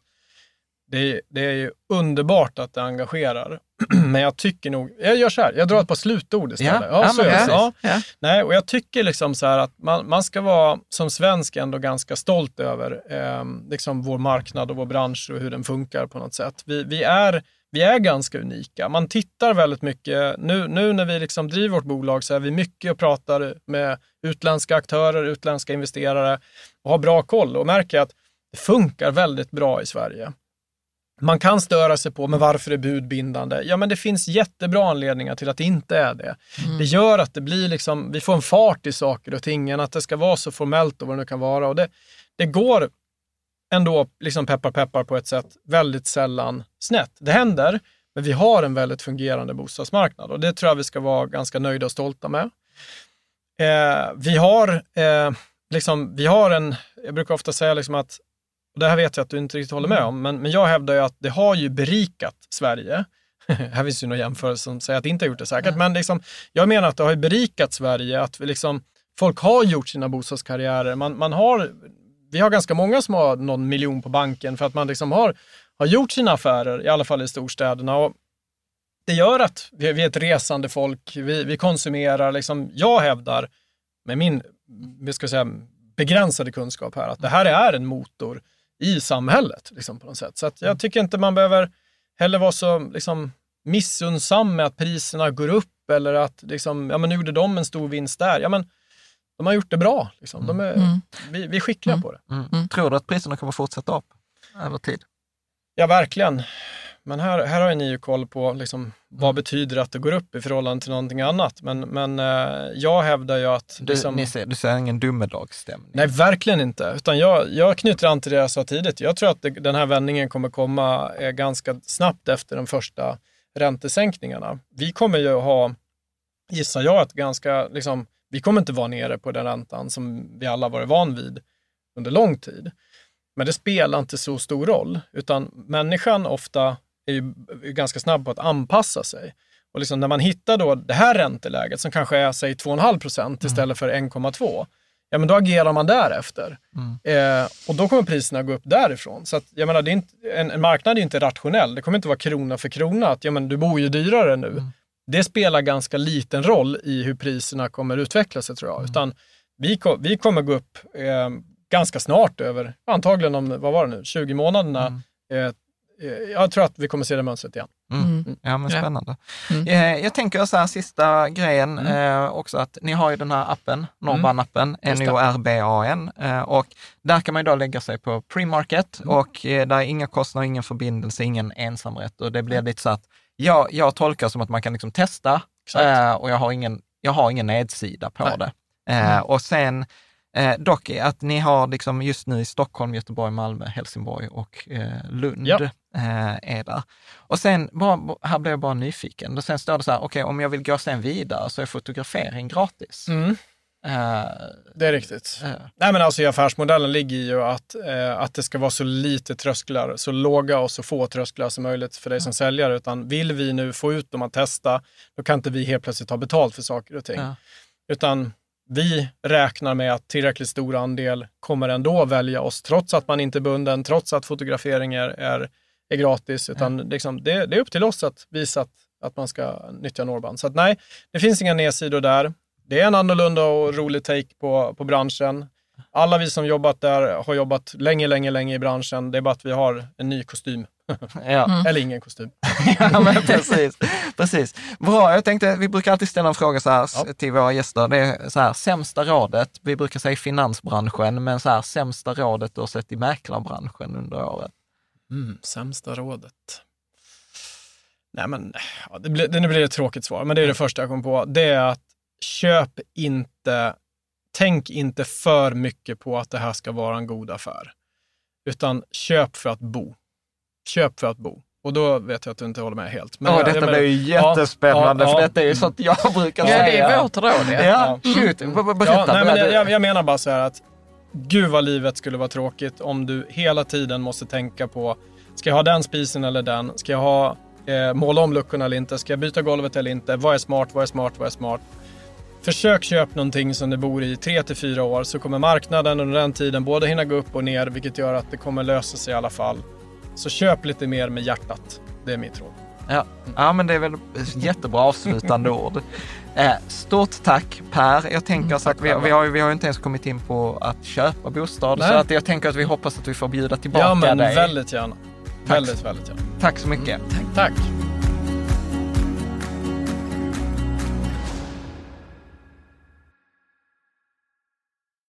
det, det är ju underbart att det engagerar. Men jag tycker nog, jag gör så här, jag drar ett par slutord istället. Ja, ja, så ja, ja. ja. Nej, och jag tycker liksom så här att man, man ska vara som svensk ändå ganska stolt över eh, liksom vår marknad och vår bransch och hur den funkar på något sätt. Vi, vi, är, vi är ganska unika. Man tittar väldigt mycket, nu, nu när vi liksom driver vårt bolag så är vi mycket och pratar med utländska aktörer, utländska investerare och har bra koll och märker att det funkar väldigt bra i Sverige. Man kan störa sig på, men varför är bud bindande? Ja, men det finns jättebra anledningar till att det inte är det. Mm. Det gör att det blir liksom, vi får en fart i saker och ting, att det ska vara så formellt och vad det nu kan vara. Och det, det går ändå, liksom peppar peppar på ett sätt, väldigt sällan snett. Det händer, men vi har en väldigt fungerande bostadsmarknad och det tror jag vi ska vara ganska nöjda och stolta med. Eh, vi, har, eh, liksom, vi har en, jag brukar ofta säga liksom att och det här vet jag att du inte riktigt håller med om, men, men jag hävdar ju att det har ju berikat Sverige. här finns ju några jämförelser som säger att det inte har gjort det säkert, mm. men liksom, jag menar att det har berikat Sverige, att vi liksom, folk har gjort sina bostadskarriärer. Man, man har, vi har ganska många som har någon miljon på banken för att man liksom har, har gjort sina affärer, i alla fall i storstäderna. Och det gör att vi, vi är ett resande folk, vi, vi konsumerar. Liksom, jag hävdar, med min vi ska säga, begränsade kunskap här, att det här är en motor i samhället. Liksom, på något sätt. Så att jag mm. tycker inte man behöver heller vara så liksom, missunnsam med att priserna går upp eller att liksom, ja, men nu gjorde de en stor vinst där. Ja, men, de har gjort det bra. Liksom. De är, mm. vi, vi är skickliga mm. på det. Mm. mm. Tror du att priserna kommer fortsätta upp över tid? Ja, verkligen. Men här, här har ni ju koll på liksom, vad betyder att det går upp i förhållande till någonting annat. Men, men eh, jag hävdar ju att... Liksom, du, ser, du ser ingen domedagsstämning? Nej, verkligen inte. Utan jag, jag knyter an till det jag sa tidigt. Jag tror att det, den här vändningen kommer komma eh, ganska snabbt efter de första räntesänkningarna. Vi kommer ju ha, gissar jag, att ganska, liksom, vi kommer inte vara nere på den räntan som vi alla varit van vid under lång tid. Men det spelar inte så stor roll, utan människan ofta är ju ganska snabb på att anpassa sig. Och liksom när man hittar då det här ränteläget som kanske är säg 2,5 procent mm. istället för 1,2, ja men då agerar man därefter. Mm. Eh, och då kommer priserna gå upp därifrån. Så att, jag menar, det är inte, en, en, marknad är inte rationell. Det kommer inte vara krona för krona, att ja, men du bor ju dyrare nu. Mm. Det spelar ganska liten roll i hur priserna kommer utveckla sig tror jag. Mm. Utan vi, vi kommer gå upp eh, ganska snart över, antagligen om, vad var det nu, 20 månaderna, mm. Eh, jag tror att vi kommer se det mönstret igen. Mm. Mm. Ja, men spännande. Mm. Eh, jag tänker så här, sista grejen mm. eh, också, att ni har ju den här appen, Norban-appen, mm. N-O-R-B-A-N, eh, och där kan man ju då lägga sig på pre-market mm. och eh, där är inga kostnader, ingen förbindelse, ingen ensamrätt och det blir lite så att jag, jag tolkar som att man kan liksom testa eh, och jag har ingen, jag har ingen nedsida på Nej. det. Och sen Eh, dock att ni har liksom just nu i Stockholm, Göteborg, Malmö, Helsingborg och eh, Lund ja. Eh, är där. Och sen, bara, här blev jag bara nyfiken. Och sen står det så här, okej, okay, om jag vill gå sen vidare så är fotografering gratis. Mm. Uh, det är riktigt. Uh. Nej, men alltså, affärsmodellen ligger ju att, uh, att det ska vara så lite trösklar, så låga och så få trösklar som möjligt för dig som säljare. Utan vill vi nu få ut dem att testa, då kan inte vi helt plötsligt ta betalt för saker och ting. Utan vi räknar med att tillräckligt stor andel kommer ändå välja oss, trots att man inte är bunden, trots att fotografering är, är, är gratis. Utan liksom, det, det, är upp till oss att visa att, att man ska nyttja Norrband. Så att, nej, det finns inga nedsidor där det är en annorlunda och rolig take på, på branschen. Alla vi som jobbat där har jobbat länge, länge, länge i branschen. Det är bara att vi har en ny kostym. Ja. Mm. Eller ingen kostym. ja, men precis, precis. Bra, jag tänkte, vi brukar alltid ställa en fråga så här ja. till våra gäster. Det är så här, sämsta rådet, vi brukar säga finansbranschen, men så här, sämsta rådet du har sett i mäklarbranschen under året? Mm, sämsta rådet. Nej men, ja, det, blir, det blir ett tråkigt svar, men det är det första jag kom på. Det är att köp inte, tänk inte för mycket på att det här ska vara en god affär. Utan köp för att bo. Köp för att bo. Och då vet jag att du inte håller med helt. Men ja, detta blir ju jättespännande, ja, för ja, detta är ju sånt jag brukar säga. Ja, det är vårt råd. Ja, ja shoot. Berätta. Ja, nej, men jag, jag menar bara så här att gud vad livet skulle vara tråkigt om du hela tiden måste tänka på, ska jag ha den spisen eller den? Ska jag ha, eh, måla om luckorna eller inte? Ska jag byta golvet eller inte? Vad är smart? Vad är smart? Vad är smart? Försök köpa någonting som du bor i 3 till 4 år så kommer marknaden under den tiden både hinna gå upp och ner vilket gör att det kommer lösa sig i alla fall. Så köp lite mer med hjärtat. Det är mitt råd. Ja, ja men det är väl jättebra avslutande ord. Eh, stort tack Per. Jag tänker mm, så att vi, vi, har, vi har inte ens kommit in på att köpa bostad. Nej. Så att jag tänker att vi hoppas att vi får bjuda tillbaka dig. Ja, men dig. väldigt gärna. Tack. Väldigt, väldigt gärna. Tack så mycket. Mm. Tack. tack.